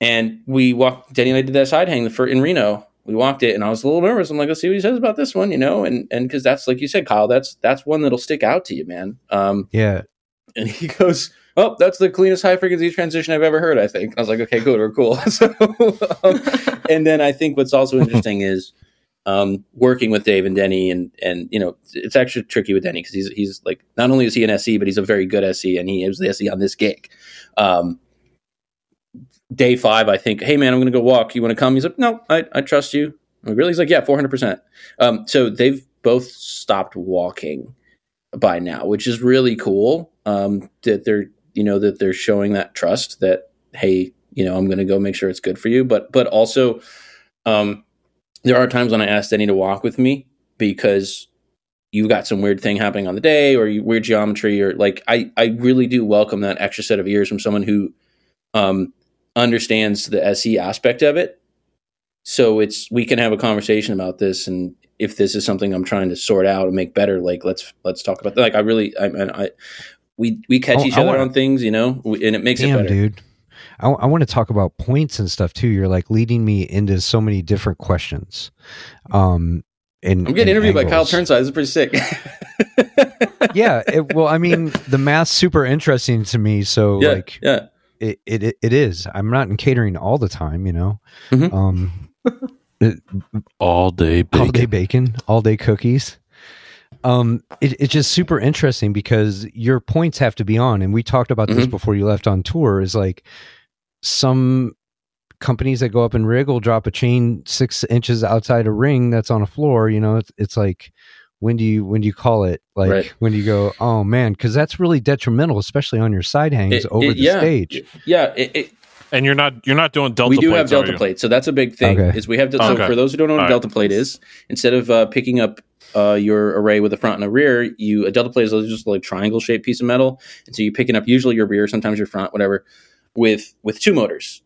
S5: and we walk. Denny and I did that side hang for in Reno. We walked it, and I was a little nervous. I'm like, let's see what he says about this one, you know, and and because that's like you said, Kyle, that's that's one that'll stick out to you, man. Um,
S2: Yeah.
S5: and he goes, "Oh, that's the cleanest high frequency transition I've ever heard." I think. And I was like, "Okay, good, we're cool." so, um, and then I think what's also interesting is um, working with Dave and Denny, and and you know, it's actually tricky with Denny because he's he's like not only is he an SE, but he's a very good SE, and he is the SE on this gig. Um, day five, I think, hey man, I'm going to go walk. You want to come? He's like, no, I, I trust you. I'm really? He's like, yeah, 400. percent Um, so they've both stopped walking by now, which is really cool. Um, that they're you know that they're showing that trust that hey, you know, I'm going to go make sure it's good for you, but but also, um, there are times when I ask Denny to walk with me because you've got some weird thing happening on the day or you, weird geometry or like I I really do welcome that extra set of ears from someone who um understands the SE aspect of it. So it's we can have a conversation about this, and if this is something I'm trying to sort out and make better, like let's let's talk about that. Like I really, I, I, I we we catch
S2: Oh,
S5: each
S2: I
S5: other
S2: wanna-
S5: on things, you know, we- and it makes it
S2: Damn,
S5: better.
S2: dude. I, I want to talk about points and stuff too. You're like leading me into so many different questions. Um, and
S5: I'm getting
S2: and
S5: interviewed by Kyle. Chirnside. This is pretty sick.
S2: yeah. It, well, I mean, the math's super interesting to me. So
S5: yeah,
S2: like,
S5: yeah.
S2: it, it it- it is. I'm not in catering all the time, you know.
S5: Mhm.
S2: Um,
S3: All day bacon.
S2: all day bacon, all day cookies. Um, it, it's just super interesting because your points have to be on, and we talked about this
S5: Mhm.
S2: before you left on tour. Is like some companies that go up and rig will drop a chain six inches outside a ring that's on a floor. You know, it's it's like when do you when do you call it? Like
S5: Right.
S2: when do you go? Oh man, because that's really detrimental, especially on your side hangs
S5: It-
S2: over
S5: it-
S2: the
S5: yeah.
S2: stage.
S5: Yeah, it, it,
S3: and you're not you're not doing delta. Plate.
S5: We do
S3: plates,
S5: have delta
S3: you?
S5: plates, so that's a big thing.
S2: Okay.
S5: Is we have so
S3: Okay.
S5: for those who don't know what a
S3: All
S5: delta plate is, instead of uh, picking up uh, your array with a front and a rear, you a delta plate is just like triangle shaped piece of metal, and so you're picking up usually your rear, sometimes your front, whatever, with with two motors.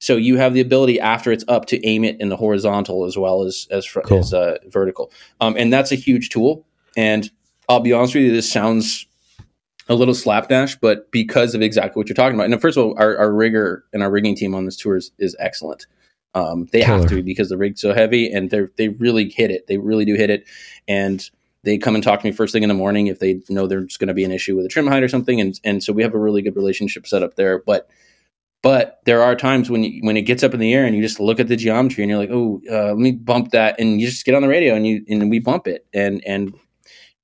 S5: So you have the ability after it's up to aim it in the horizontal as well as as, fr-
S2: Cool.
S5: as uh, vertical, um, and that's a huge tool. And I'll be honest with you, this sounds a little slapdash, but because of exactly what you're talking about. And first of all, our, our rigger and our rigging team on this tour is, is excellent. Um, they have to be because the rig's so heavy and they they really hit it. They really do hit it. And they come and talk to me first thing in the morning if they know there's going to be an issue with a trim height or something. And and so we have a really good relationship set up there. But but there are times when you, when it gets up in the air and you just look at the geometry and you're like, oh, uh, let me bump that, and you just get on the radio and you and we bump it. And and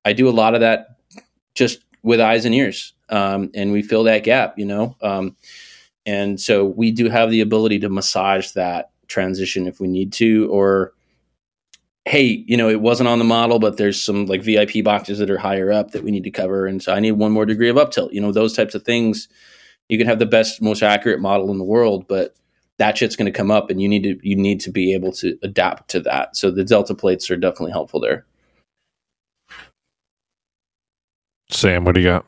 S5: I do a lot of that just with eyes and ears, um, and we fill that gap, you know. Um, and so we do have the ability to massage that transition if we need to, or hey, you know, it wasn't on the model, but there's some like VIP boxes that are higher up that we need to cover, and so I need one more degree of up tilt. You know, those types of things. You can have the best, most accurate model in the world, but that shit's going to come up, and you need to you need to be able to adapt to that. So the delta plates are definitely helpful there.
S3: Sam, what do you got?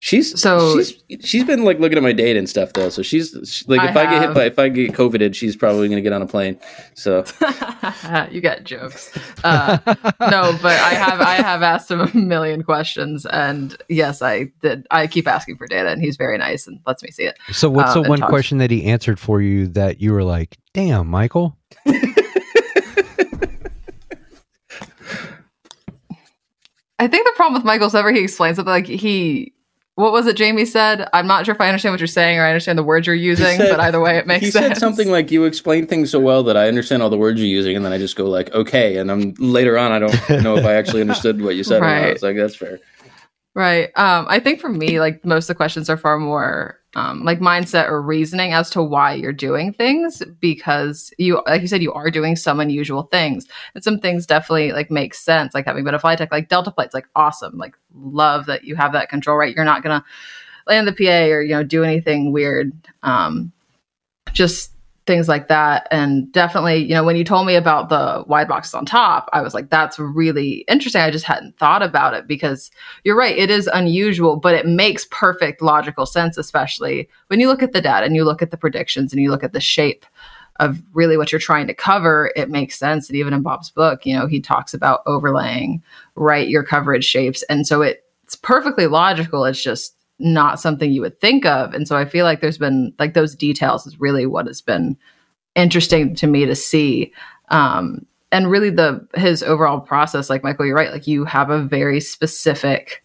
S5: She's
S4: So-
S5: she's she's been like looking at my date and stuff though. So she's she- like
S4: I
S5: if I, get hit by if I get coveted, she's probably gonna get on a plane. So
S4: you got jokes. Uh, no, but I have I have asked him a million questions, and yes, I did. I keep asking for data, and he's very nice and lets me see it.
S2: So what's
S4: Um,
S2: the one
S4: talks-
S2: question that he answered for you that you were like, "Damn, Michael"?
S4: I think the problem with Michael's ever he explains something like he. What was it Jamie said? I'm not sure if I understand what you're saying or I understand the words you're using,
S5: said-
S4: but either way, it makes
S5: he
S4: sense.
S5: He said something like you explain things so well that I understand all the words you're using, and then I just go like okay, and I'm later on I don't know if I actually understood what you said. Or not.
S4: Right.
S5: It's like that's fair.
S4: Right. Um, I think for me, like most of the questions are far more um, like mindset or reasoning as to why you're doing things because you, like you said, you are doing some unusual things, and some things definitely like make sense. Like having flight tech, like Delta flight's like awesome. Like love that you have that control. Right. You're not gonna land the PA or you know do anything weird. Um, just things like that. And definitely you know when you told me about the wide boxes on top i was like that's really interesting. I just hadn't thought about it because you're right it is unusual but it makes perfect logical sense especially when you look at the data and you look at the predictions and you look at the shape of really what you're trying to cover it makes sense. And even in bob's book you know he talks about overlaying right your coverage shapes. And so it, it's perfectly logical. It's just not something you would think of. And so i feel like there's been like those details is really what has been interesting to me to see. Um and really the his overall process like michael you're right like you have a very specific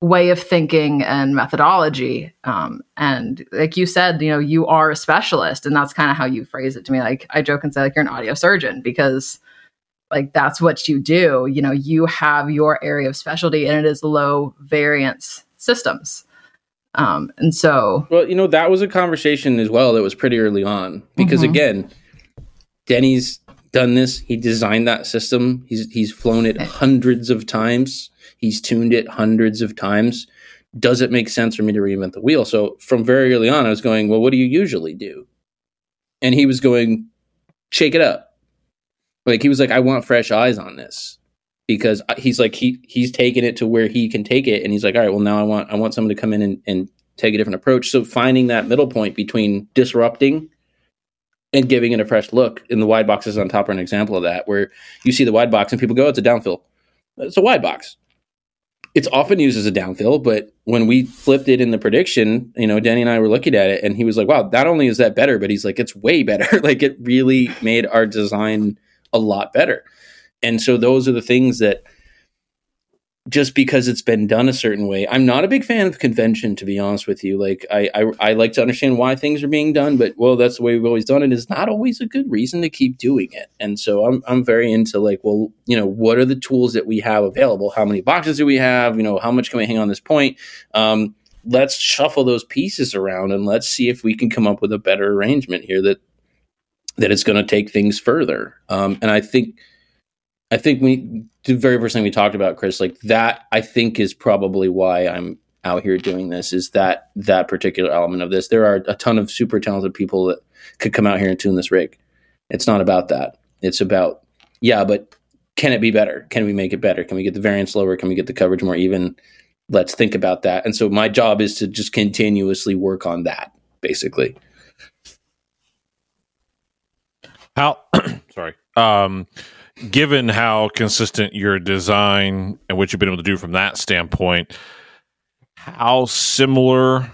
S4: way of thinking and methodology. Um and like you said you know you are a specialist and that's kind of how you phrase it to me. Like i joke and say like you're an audio surgeon because like that's what you do. You know you have your area of specialty and it is low variance systems um and so
S5: Well, you know, that was a conversation as well that was pretty early on because
S4: Mhm.
S5: again, Denny's done this. He designed that system. He's he's flown it hundreds of times. He's tuned it hundreds of times. Does it make sense for me to reinvent the wheel? So from very early on, I was going, well, what do you usually do? And he was going, shake it up. Like he was like, I want fresh eyes on this because he's like he he's taken it to where he can take it, and he's like, all right, well now I want I want someone to come in and, and take a different approach. So finding that middle point between disrupting and giving it a fresh look. In the wide boxes on top are an example of that, where you see the wide box and people go, oh, "It's a downfill." It's a wide box. It's often used as a downfill, but when we flipped it in the prediction, you know, Danny and I were looking at it, and he was like, "Wow, not only is that better, but he's like, it's way better. like, it really made our design a lot better." And so, those are the things that just because it's been done a certain way. I'm not a big fan of convention, to be honest with you. Like I, I, I, like to understand why things are being done, but well, that's the way we've always done it. Is not always a good reason to keep doing it. And so I'm, I'm very into like, well, you know, what are the tools that we have available? How many boxes do we have? You know, how much can we hang on this point? Um, let's shuffle those pieces around and let's see if we can come up with a better arrangement here that that it's going to take things further. Um, and I think I think we the very first thing we talked about, Chris, like that I think is probably why I'm out here doing this is that that particular element of this. There are a ton of super talented people that could come out here and tune this rig. It's not about that. It's about yeah, but can it be better? Can we make it better? Can we get the variance lower? Can we get the coverage more even? Let's think about that. And so my job is to just continuously work on that, basically.
S3: How sorry. Um given how consistent your design and what you've been able to do from that standpoint, how similar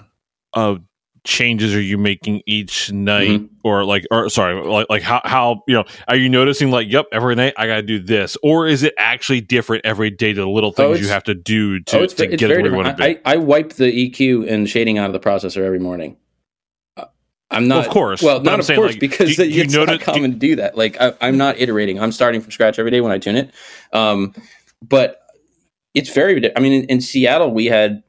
S3: of changes are you making each night? Mm-hmm. or like or sorry like like how how you know are you noticing like yep every night i gotta do this? Or is it actually different every day to the little oh, things oh, you have to do to, oh, to get where you want to
S5: be? I, I wipe the eq and shading out of the processor every morning I'm not,
S3: well, of course.
S5: Well, not of saying, course, like, because do, do it's not common to do that. Like, I, am not iterating. I'm starting from scratch every day when I tune it. Um, but it's very. I mean, in, in, Seattle, we had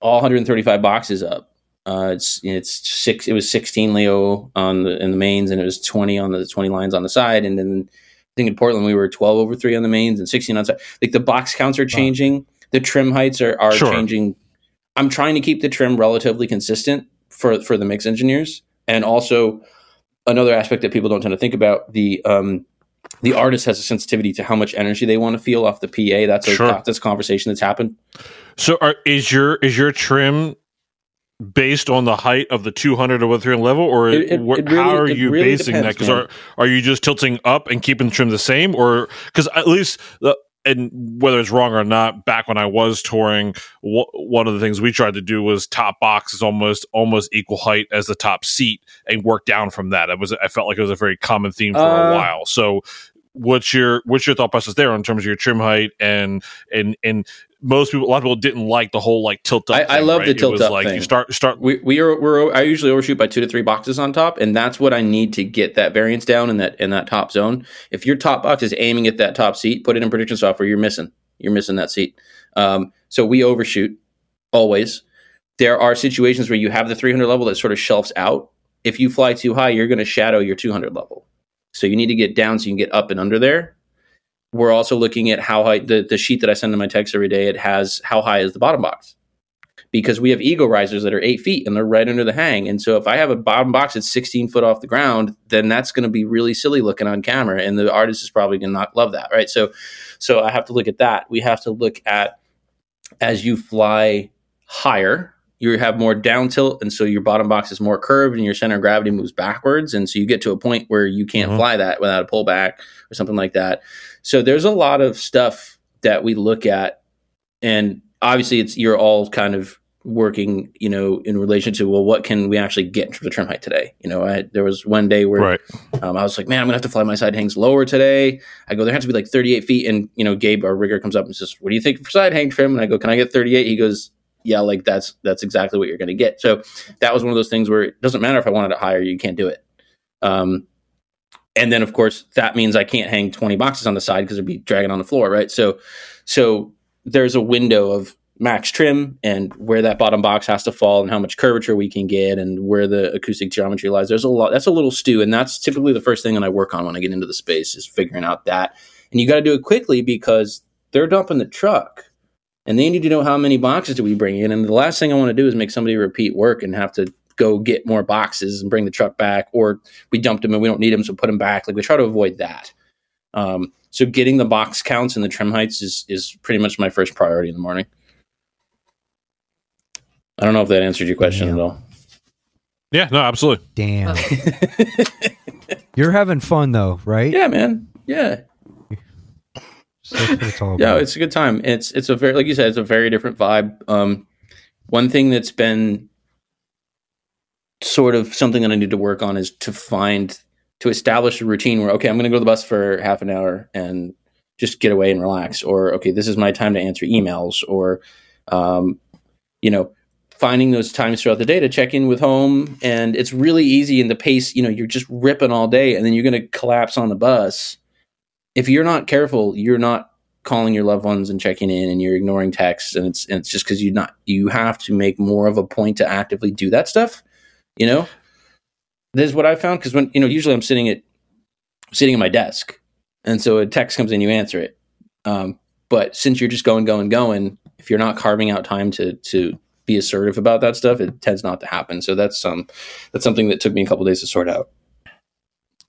S5: all 135 boxes up. Uh, it's it's six. It was 16 Leo on the in the mains, and it was 20 on the 20 lines on the side. And then I think in Portland we were 12 over three on the mains and 16 on the side. Like the box counts are changing. The trim heights are are sure. changing. I'm trying to keep the trim relatively consistent for for the mix engineers and also another aspect that people don't tend to think about the um, the artist has a sensitivity to how much energy they want to feel off the PA. That's a sure. that's a conversation that's happened.
S3: So, are, is your is your trim based on the height of the 200 or 300 level, or it, it, wh- it really, how are you really basing depends, that? Because are are you just tilting up and keeping the trim the same, or because at least the and whether it's wrong or not, back when I was touring, w- one of the things we tried to do was top box is almost almost equal height as the top seat, and work down from that. It was I felt like it was a very common theme for uh, a while. So, what's your what's your thought process there in terms of your trim height and and and most people, a lot of people didn't like the whole like tilt up.
S5: I,
S3: thing, I
S5: love
S3: right?
S5: the tilt up
S3: like
S5: thing.
S3: You start start.
S5: We we are we're I usually overshoot by two to three boxes on top, and that's what I need to get that variance down in that in that top zone. If your top box is aiming at that top seat, put it in prediction software. You're missing. You're missing that seat. Um, so we overshoot always. There are situations where you have the 300 level that sort of shelves out. If you fly too high, you're going to shadow your 200 level. So you need to get down so you can get up and under there we're also looking at how high the, the sheet that I send to my techs every day. It has how high is the bottom box because we have ego risers that are eight feet and they're right under the hang. And so if I have a bottom box that's 16 foot off the ground, then that's going to be really silly looking on camera. And the artist is probably going to not love that. Right. So, so I have to look at that. We have to look at as you fly higher, you have more down tilt. And so your bottom box is more curved and your center of gravity moves backwards. And so you get to a point where you can't mm-hmm. fly that without a pullback or something like that. So there's a lot of stuff that we look at, and obviously it's you're all kind of working, you know, in relation to well, what can we actually get in terms of trim height today? You know, I, there was one day where right. um, I was like, man, I'm gonna have to fly my side hangs lower today. I go, there has to be like 38 feet, and you know, Gabe, our rigger, comes up and says, "What do you think for side hang trim?" And I go, "Can I get 38?" He goes, "Yeah, like that's that's exactly what you're gonna get." So that was one of those things where it doesn't matter if I wanted it higher, you can't do it. Um, and then of course that means I can't hang 20 boxes on the side because it'd be dragging on the floor, right? So, so there's a window of max trim and where that bottom box has to fall and how much curvature we can get and where the acoustic geometry lies. There's a lot. That's a little stew, and that's typically the first thing that I work on when I get into the space is figuring out that. And you got to do it quickly because they're dumping the truck. And they need to know how many boxes do we bring in. And the last thing I want to do is make somebody repeat work and have to go get more boxes and bring the truck back, or we dumped them and we don't need them, so put them back. Like we try to avoid that. Um, so getting the box counts and the trim heights is is pretty much my first priority in the morning. I don't know if that answered your question
S2: Damn.
S5: at all.
S3: Yeah, no, absolutely.
S2: Damn. You're having fun though, right?
S5: yeah, man. Yeah.
S2: So
S5: Yeah, it's a good time. It's it's a very like you said, it's a very different vibe. Um, one thing that's been sort of something that I need to work on is to find to establish a routine where okay, I'm going to go to the bus for half an hour and just get away and relax, or okay, this is my time to answer emails, or um, you know, finding those times throughout the day to check in with home. And it's really easy in the pace. You know, you're just ripping all day, and then you're going to collapse on the bus. If you're not careful, you're not calling your loved ones and checking in and you're ignoring texts and it's and it's just because you not you have to make more of a point to actively do that stuff you know? This is what i found because when you know usually i'm sitting at sitting at my desk and so a text comes in you answer it. Um, but since you're just going going going if you're not carving out time to to be assertive about that stuff it tends not to happen. So that's um that's something that took me a couple days to sort out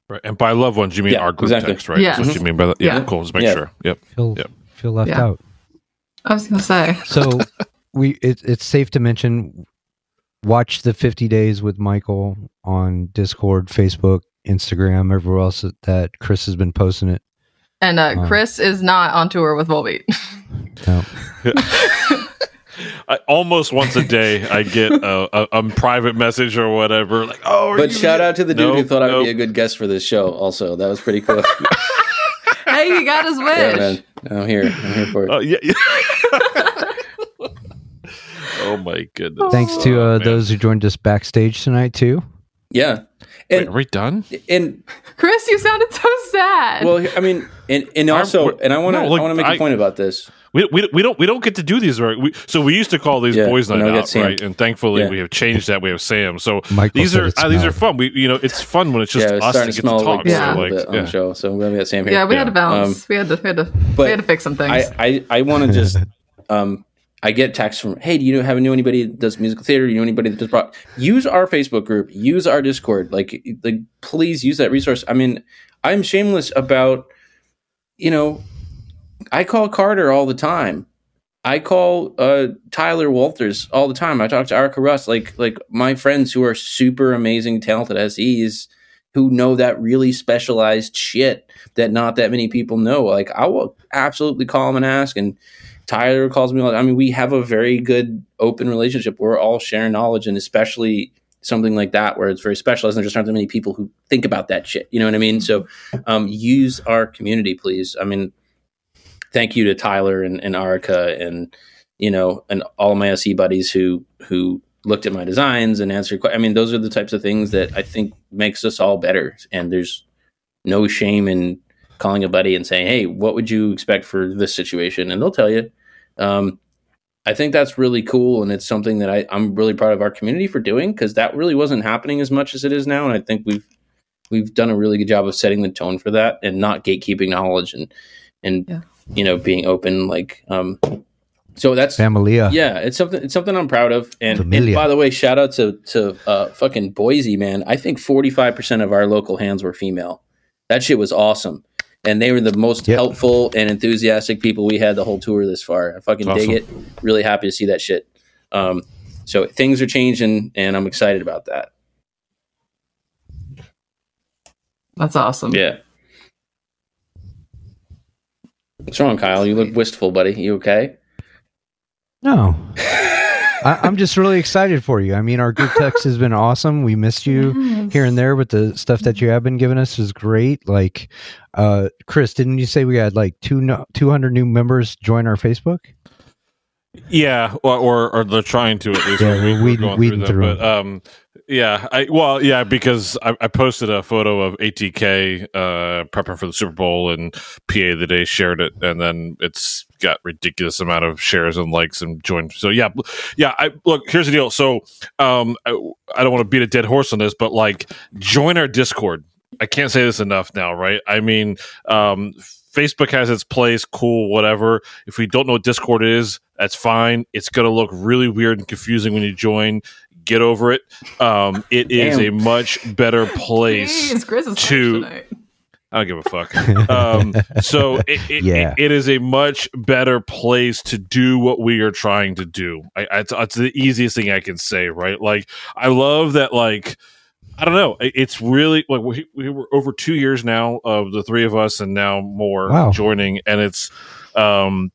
S3: Right. And by loved ones, you mean
S5: Yeah,
S3: our group
S5: exactly.
S3: text, right?
S4: Yeah.
S3: That's what you mean by that. Yeah,
S4: Yeah.
S3: cool. Just make
S5: Yeah.
S3: sure. Yep.
S2: feel
S3: Yep.
S2: feel left
S4: Yeah.
S2: out.
S4: I was gonna say.
S2: So we it, it's safe to mention watch the 50 days with Michael on Discord, Facebook, Instagram, everywhere else that- that Chris has been posting it.
S4: And uh,
S2: Oh.
S4: Chris is not on tour with Volbeat.
S2: No.
S3: I, almost once a day, I get a, a, a private message or whatever, like, "Oh, are
S5: but
S3: you
S5: shout out to the dude who
S3: Nope,
S5: thought i would be a good guest for this show also that was pretty cool
S4: hey, he got his wish.
S5: yeah man i'm here i'm here for it
S3: Oh yeah. yeah. oh my goodness.
S2: Thanks to
S3: Oh,
S2: uh,
S3: man.
S2: those who joined us backstage tonight too.
S5: yeah
S3: Wait,
S5: and
S3: are we done?
S5: and
S4: Chris, you sounded so sad.
S5: Well, I mean, and and also,
S3: we're-
S5: and I want to
S3: no, like,
S5: I want to make a
S3: I-
S5: point about this.
S3: We, we, we don't we don't get to do these right. We, so we used to call these
S5: Yeah,
S3: boys
S5: and
S3: night
S5: now we got
S3: out, right? And thankfully
S5: Yeah.
S3: we have changed that. We have Sam. So
S2: Michael
S3: these are uh, these are fun. We you know it's fun when it's just
S5: yeah, it's
S3: us
S5: starting
S3: that
S5: to
S3: get
S5: smell
S3: to talk.
S5: like
S4: Yeah.
S5: yeah.
S3: So like
S5: bit on the show. So I'm glad we got Sam here.
S4: yeah, we
S3: yeah.
S4: had to balance.
S5: Um,
S4: we had to we had to we had to fix some things.
S5: I I, I want to just um I get texts from hey, do you know have know anybody that does musical theater? Do you know anybody that does pro-? use our Facebook group, use our Discord, like like please use that resource. I mean, I'm shameless about you know, I call Carter all the time. I call uh, Tyler Walters all the time. I talk to Erica Russ, like like my friends who are super amazing, talented SEs who know that really specialized shit that not that many people know. Like I will absolutely call them and ask, and Tyler calls me. I mean, we have a very good open relationship. We're all sharing knowledge, and especially something like that where it's very specialized. And just aren't that many people who think about that shit. You know what I mean? So um, use our community, please. I mean, thank you to Tyler and, and Erica and you know and all my SE buddies who who looked at my designs and answered. I mean, those are the types of things that I think makes us all better. And there's no shame in calling a buddy and saying, "Hey, what would you expect for this situation?" And they'll tell you. Um, I think that's really cool, and it's something that I, I'm really proud of our community for doing because that really wasn't happening as much as it is now. And I think we've we've done a really good job of setting the tone for that and not gatekeeping knowledge and and
S4: Yeah.
S5: You know being open. Like, um, so that's
S2: Familia.
S5: yeah, it's something it's something I'm proud of. And, and by the way, shout out to to uh, fucking Boise, man. I think 45 percent of our local hands were female. That shit was awesome. And they were the most
S2: Yep.
S5: helpful and enthusiastic people we had the whole tour this far. I fucking
S3: That's
S5: dig it. Really happy to see that shit. Um, so things are changing, and I'm excited about that.
S4: That's awesome.
S5: Yeah. What's wrong, Kyle? You look wistful, buddy. You okay?
S2: No. I, I'm just really excited for you. I mean, our group text has been awesome. We missed you
S4: Yes.
S2: here and there, but the stuff that you have been giving us is great. Like, uh, Chris, didn't you say we had like two no, 200 new members join our Facebook?
S3: Yeah, or, or or they're trying to at least.
S2: Yeah,
S3: We're-
S2: we're
S3: we're
S2: weeding-
S3: going
S2: weeding
S3: them.
S2: through
S3: But um, yeah, I well, yeah, because I, I posted a photo of ATK uh prepping for the Super Bowl and PA the day shared it, and then it's got ridiculous amount of shares and likes and joined. So yeah, yeah. I look. Here's the deal. So um, I, I don't want to beat a dead horse on this, but like, join our Discord. I can't say this enough now, right? I mean, um, Facebook has its place, cool, whatever. If we don't know what Discord is, that's fine. It's going to look really weird and confusing when you join. Get over it. Um, it is a much better place.
S4: Jeez,
S3: to- I don't give a fuck. Um, so it, it,
S2: Yeah.
S3: it- it is a much better place to do what we are trying to do. I, I, it's, it's the easiest thing I can say, right? Like, I love that. Like, I don't know. It's really like we, we were over two years now of the three of us, and now more
S2: Wow.
S3: joining, and it's um,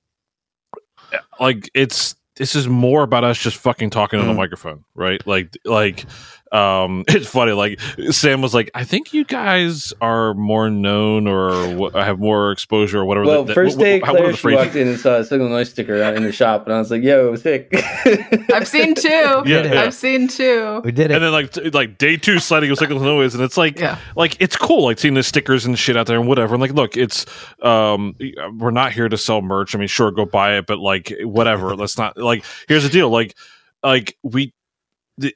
S3: like it's this is more about us just fucking talking on the
S5: Mhm.
S3: microphone, right? Like, like um it's funny like sam was like i think you guys are more known or what, have more exposure or whatever
S5: Well,
S3: that- that-
S5: first
S3: what-
S5: day,
S3: how- what
S5: Claire,
S3: the
S5: walked in and saw a signal noise sticker out in the shop, and I was like, "Yo, it was sick."
S4: I've seen two.
S3: Yeah, yeah.
S4: I've seen two.
S2: We did it.
S3: and then like t- like day two sliding with signals noise and it's like
S4: Yeah.
S3: like it's cool like seeing the stickers and shit out there and whatever and like look it's um we're not here to sell merch i mean sure go buy it but like whatever let's not like here's the deal like like we the,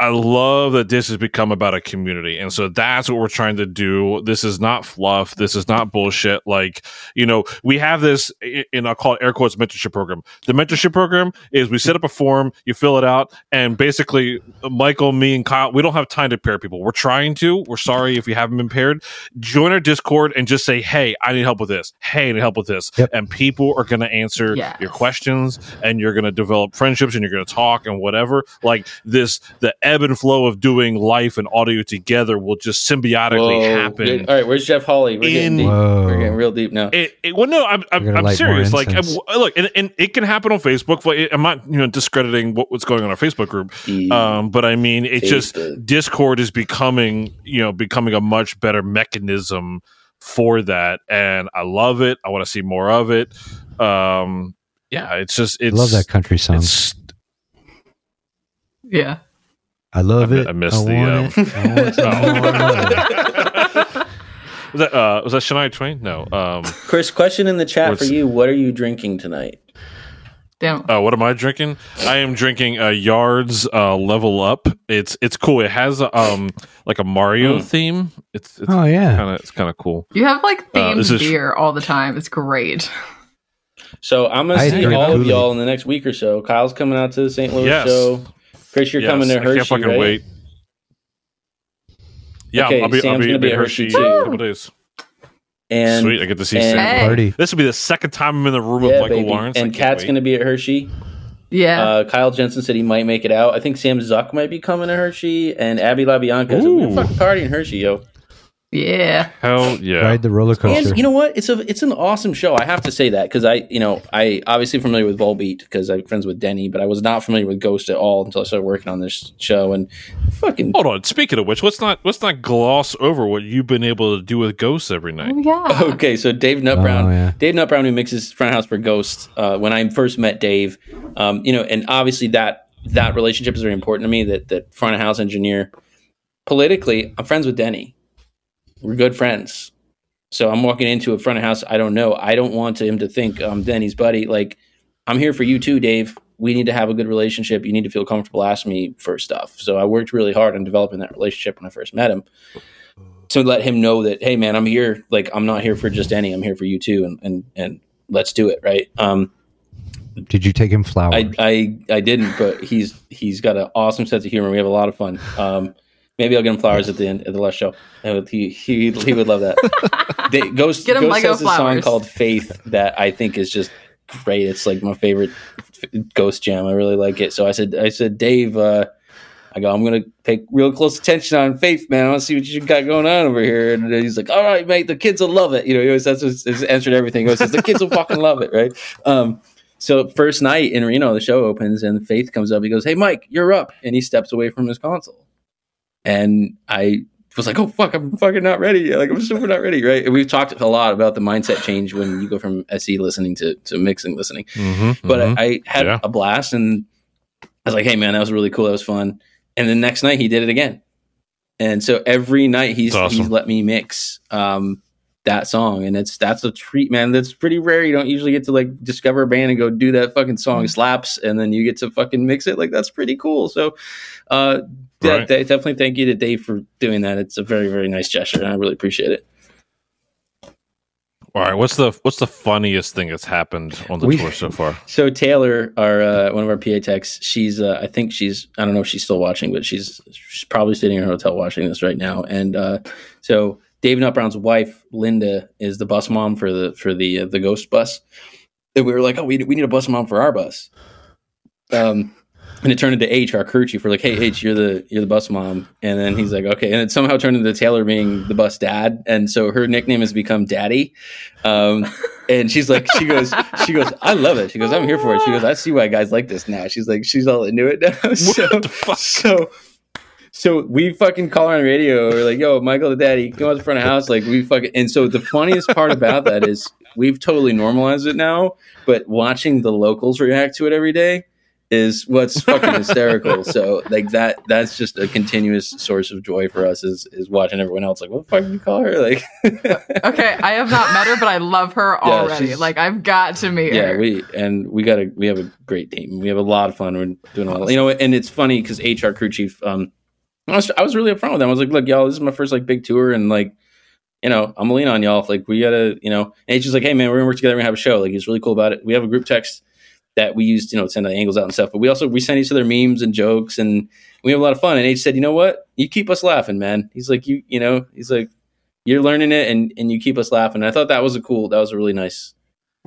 S3: I love that this has become about a community. And so that's what we're trying to do. This is not fluff. This is not bullshit. Like, you know, we have this, and I'll call it air quotes mentorship program. The mentorship program is we set up a form, you fill it out, and basically, Michael, me, and Kyle, we don't have time to pair people. We're trying to. We're sorry if you haven't been paired. Join our Discord and just say, hey, I need help with this. Hey, I need help with this.
S2: Yep.
S3: And people are going to answer
S4: Yes.
S3: your questions and you're going to develop friendships and you're going to talk and whatever. Like this, the ebb and flow of doing life and audio together will just symbiotically
S5: Whoa.
S3: happen.
S5: Good. All right, where's Jeff Hawley? We're getting deep. We're getting real deep now.
S3: It, it, well, no, I'm, I'm, I'm serious. Like, I'm, look, and, and it can happen on Facebook. But I'm not, you know, discrediting what, what's going on our Facebook group. Um, but I mean, it just Discord is becoming, you know, becoming a much better mechanism for that, and I love it. I want to see more of it. Um, yeah, it's just it's
S2: love that country song.
S3: It's,
S4: Yeah.
S2: I love
S3: I
S2: it.
S3: I missed the,
S2: want
S3: um,
S2: it. I want some
S3: oh. was that uh, was that Shania Twain? No. Um,
S5: Chris, question in the chat
S3: What's-
S5: for you. What are you drinking tonight?
S4: Damn.
S3: Uh, what am I drinking? I am drinking a Yards uh, Level Up. It's it's cool. It has um like a Mario
S5: Mm.
S3: theme. It's it's
S2: Oh yeah.
S3: kind of it's kind of cool.
S4: You have like
S3: Uh,
S4: themed
S3: this is-
S4: beer all the time. It's great.
S5: So I'm gonna
S2: I
S5: see all of y'all in the next week or so. Kyle's coming out to the St. Louis
S3: Yes.
S5: show. Chris, you're
S3: Yes,
S5: coming to
S3: I
S5: Hershey,
S3: can't fucking
S5: right?
S3: wait. Yeah,
S5: Okay,
S3: I'll be I'll be,
S5: gonna be
S3: be
S5: at
S3: Hershey
S5: Hershey
S3: in a couple days.
S5: And
S3: Sweet, I get to see
S5: and-
S3: Sam.
S2: Party.
S3: This will be the second time I'm in the room
S5: yeah,
S3: with Michael
S5: baby.
S3: Lawrence.
S5: and Kat's going to be at Hershey.
S4: Yeah.
S5: Uh, Kyle Jensen said he might make it out. I think Sam Zuck might be coming to Hershey, and Abby LaBianca. So we're
S3: Ooh.
S5: fucking party in Hershey, yo.
S4: Yeah.
S3: hell yeah.
S2: Ride the roller coaster.
S5: And you know what? It's a it's an awesome show. I have to say that because I you know I obviously familiar with Volbeat because I'm friends with Denny, but I was not familiar with Ghost at all until I started working on this show. And fucking
S3: Hold on. Speaking of which, let's not let's not gloss over what you've been able to do with ghosts every night.
S4: Oh, yeah.
S5: okay, so Dave Nutbrown,
S2: Oh, yeah.
S5: Dave Nutbrown, who mixes Front House for Ghost. Uh, when I first met Dave, um, you know, and obviously that that relationship is very important to me. That that front of house engineer. Politically, I'm friends with Denny. We're good friends. So I'm walking into a front of house I don't know. I don't want him to think I'm Denny's buddy. Like I'm here for you too, Dave. We need to have a good relationship. You need to feel comfortable asking me for stuff. So I worked really hard on developing that relationship when I first met him to let him know that hey man i'm here like i'm not here for just any i'm here for you too and and, and let's do it right um
S2: Did you take him flowers?
S5: I, I i didn't but he's he's got an awesome sense of humor we have a lot of fun um maybe i'll get him flowers at the end at the last show he he, he would love that they, ghost
S4: Get him
S5: ghost
S4: Lego
S5: has a song called faith that i think is just great it's like my favorite ghost jam i really like it so i said i said dave uh I go, I'm gonna pay real close attention on Faith, man. I want to see what you got going on over here. And he's like, All right, mate, the kids will love it. You know, he always that's his, his answer to everything. He always says the kids will fucking love it, right? Um, so first night in Reno, the show opens and Faith comes up. He goes, Hey, Mike, you're up, and he steps away from his console. And I was like, Oh fuck, I'm fucking not ready. Like I'm super not ready, right? And we've talked a lot about the mindset change when you go from SE listening to to mixing listening
S3: Mm-hmm,
S5: but I, I had
S3: Yeah.
S5: a blast and I was like, hey man, that was really cool. That was fun. And the next night he did it again. And so every night he's
S3: awesome.
S5: he's let me mix um that song and it's that's a treat, man. That's pretty rare. You don't usually get to like discover a band and go do that fucking song slaps and then you get to fucking mix it. Like that's pretty cool. So uh
S3: Right.
S5: de- definitely thank you to Dave for doing that. It's a very, very nice gesture and I really appreciate it.
S3: All right. What's the what's the funniest thing that's happened on the
S5: We-
S3: tour so far?
S5: So Taylor, our uh, one of our PA techs, she's uh, I think she's I don't know if she's still watching, but she's she's probably sitting in her hotel watching this right now. And uh, so Dave Nutbrown's wife, Linda, is the bus mom for the for the uh, the ghost bus. And we were like, oh, we we need a bus mom for our bus. Um, and it turned into H, our crew chief. We're like, hey, H, you're the you're the bus mom. And then he's like, okay. And it somehow turned into Taylor being the bus dad. And so her nickname has become Daddy. Um, and she's like, she goes, she goes, I love it. She goes, I'm here for it. She goes, I see why guys like this now. She's like, she's all into it now. so,
S3: What the fuck?
S5: so so we fucking call her on the radio. We're like, "Yo, Michael the daddy, come out the front of the house." Like we fucking. And so the funniest part about that is we've totally normalized it now. But watching the locals react to it every day is what's fucking hysterical. So like that, that's just a continuous source of joy for us. Is is watching everyone else like, "What the fuck do you call her?" Like,
S4: Okay, I have not met her, but I love her
S5: Yeah,
S4: already. Like I've got to meet
S5: yeah,
S4: her.
S5: Yeah, we and we got a we have a great team. We have a lot of fun. We're doing a lot, you know. And it's funny because HR crew chief, um, I was I was really upfront with them. I was like, look, y'all, this is my first like big tour, and like, you know, I'm gonna lean on y'all. Like, we gotta, you know. And he's just like, hey man, we're gonna work together. We're gonna have a show. Like, he's really cool about it. We have a group text that we used, you know, send the angles out and stuff. But we also we send each other memes and jokes, and we have a lot of fun. And H said, you know what? You keep us laughing, man. He's like, you, you know, he's like, you're learning it, and and you keep us laughing. And I thought that was a cool. That was a really nice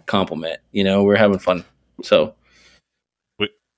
S5: compliment. You know, we're having fun. So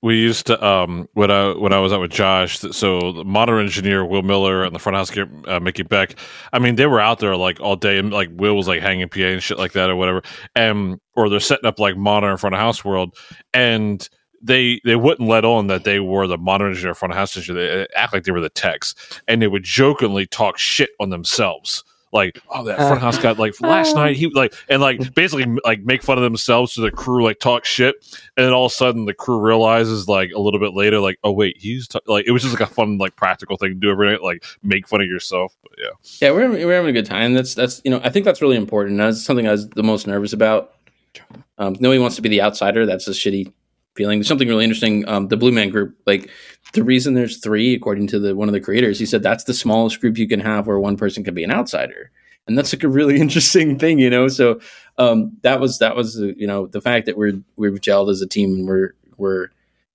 S3: we used to um when I when I was out with Josh. So the monitor engineer Will Miller and the front house gear, uh, Mickey Beck. I mean, they were out there like all day, and like Will was like hanging PA and shit like that or whatever, and or they're setting up like monitor front of house world, and they they wouldn't let on that they were the monitor engineer front of house engineer. They act like they were the techs, and they would jokingly talk shit on themselves. Like, oh, that front house guy, like last night, he like, and like basically like make fun of themselves to the crew, like talk shit and then all of a sudden the crew realizes like a little bit later like oh wait he's t-, like it was just like a fun like practical thing to do every night like make fun of yourself but yeah
S5: yeah, we're we're having a good time. That's that's you know I think that's really important. That's something I was the most nervous about. Um, nobody wants to be the outsider. That's a shitty feeling. There's something really interesting. Um, the Blue Man Group, like the reason there's three, according to the one of the creators, he said that's the smallest group you can have where one person can be an outsider, and that's like a really interesting thing, you know. So um, that was that was uh, you know the fact that we're we've gelled as a team and we're we're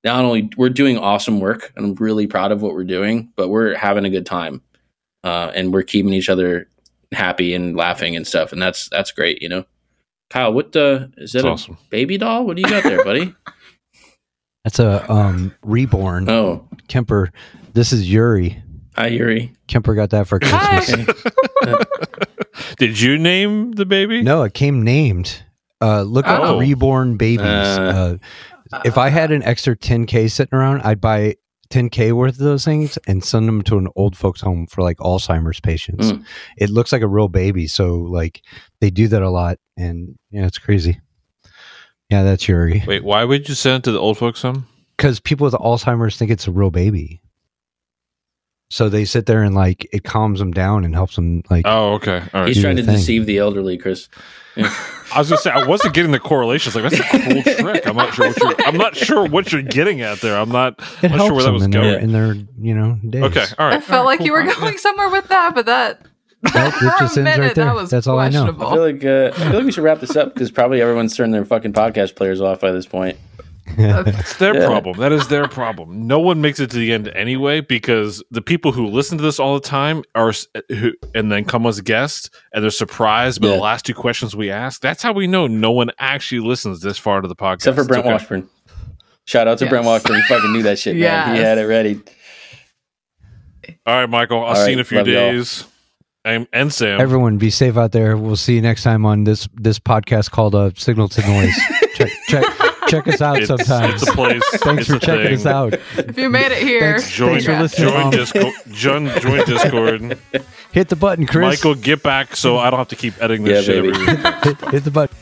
S5: not only we're doing awesome work and I'm really proud of what we're doing, but we're having a good time, uh, and we're keeping each other happy and laughing and stuff, and that's that's great, you know. Kyle, what uh, is that
S3: it's
S5: a
S3: awesome
S5: baby doll? What do you got there, buddy?
S2: That's a um reborn
S5: Oh,
S2: Kemper. This is Yuri.
S5: hi Yuri.
S2: Kemper got that for Christmas.
S3: did you name the baby
S2: No, it came named. Uh, look up
S3: Oh.
S2: reborn babies.
S5: Uh.
S2: Uh, if I had an extra 10k sitting around, I'd buy 10k worth of those things and send them to an old folks home for like Alzheimer's patients.
S5: Mm.
S2: It looks like a real baby, so like they do that a lot, and yeah, it's crazy. Yeah, that's Yuri.
S3: wait why would you send it to the old folks home
S2: Because people with Alzheimer's think it's a real baby, so they sit there and like it calms them down and helps them like.
S3: oh okay all right
S5: He's trying to
S2: thing.
S5: deceive the elderly, Chris.
S3: i was gonna say i wasn't getting the correlations like that's a cool trick i'm not sure what you're i'm not sure what you're getting at there i'm not
S2: it
S3: not sure where that was
S2: in
S3: going
S2: their, in their you know days.
S3: okay all right
S4: I felt
S3: all right,
S4: like you were going somewhere with that, but that
S2: Nope,
S4: for
S2: just
S4: a
S2: ends right there.
S4: that was
S2: That's all I know.
S5: I feel like uh, I feel like we should wrap this up because probably everyone's turned their fucking podcast players off by this point.
S3: It's their
S5: Yeah.
S3: problem. That is their problem. No one makes it to the end anyway because the people who listen to this all the time are who and then come as guests and they're surprised by
S5: Yeah.
S3: the last two questions we ask. That's how we know no one actually listens this far to the podcast.
S5: Except for Brent
S3: okay.
S5: Washburn. Shout out to
S4: Yes.
S5: Brent Washburn. He fucking knew that shit, man. He had it ready.
S3: All right, Michael. I'll
S5: All
S3: see you in a few
S5: love y'all.
S3: Days. And, and Sam.
S2: Everyone, be safe out there. We'll see you next time on this this podcast called uh, Signal to Noise. check check check us out
S3: it's,
S2: sometimes.
S3: it's a place.
S2: Thanks
S3: it's
S2: for checking
S3: thing.
S2: us out.
S4: if you made it here,
S2: Thanks-
S3: Join,
S2: Thanks for listening.
S3: join,
S2: Mom.
S3: Discord, join, join Discord.
S2: Hit the button, Chris.
S3: Michael, get back so I don't have to keep editing this
S5: Yeah,
S3: shit
S5: baby.
S3: every week.
S2: hit, hit the button.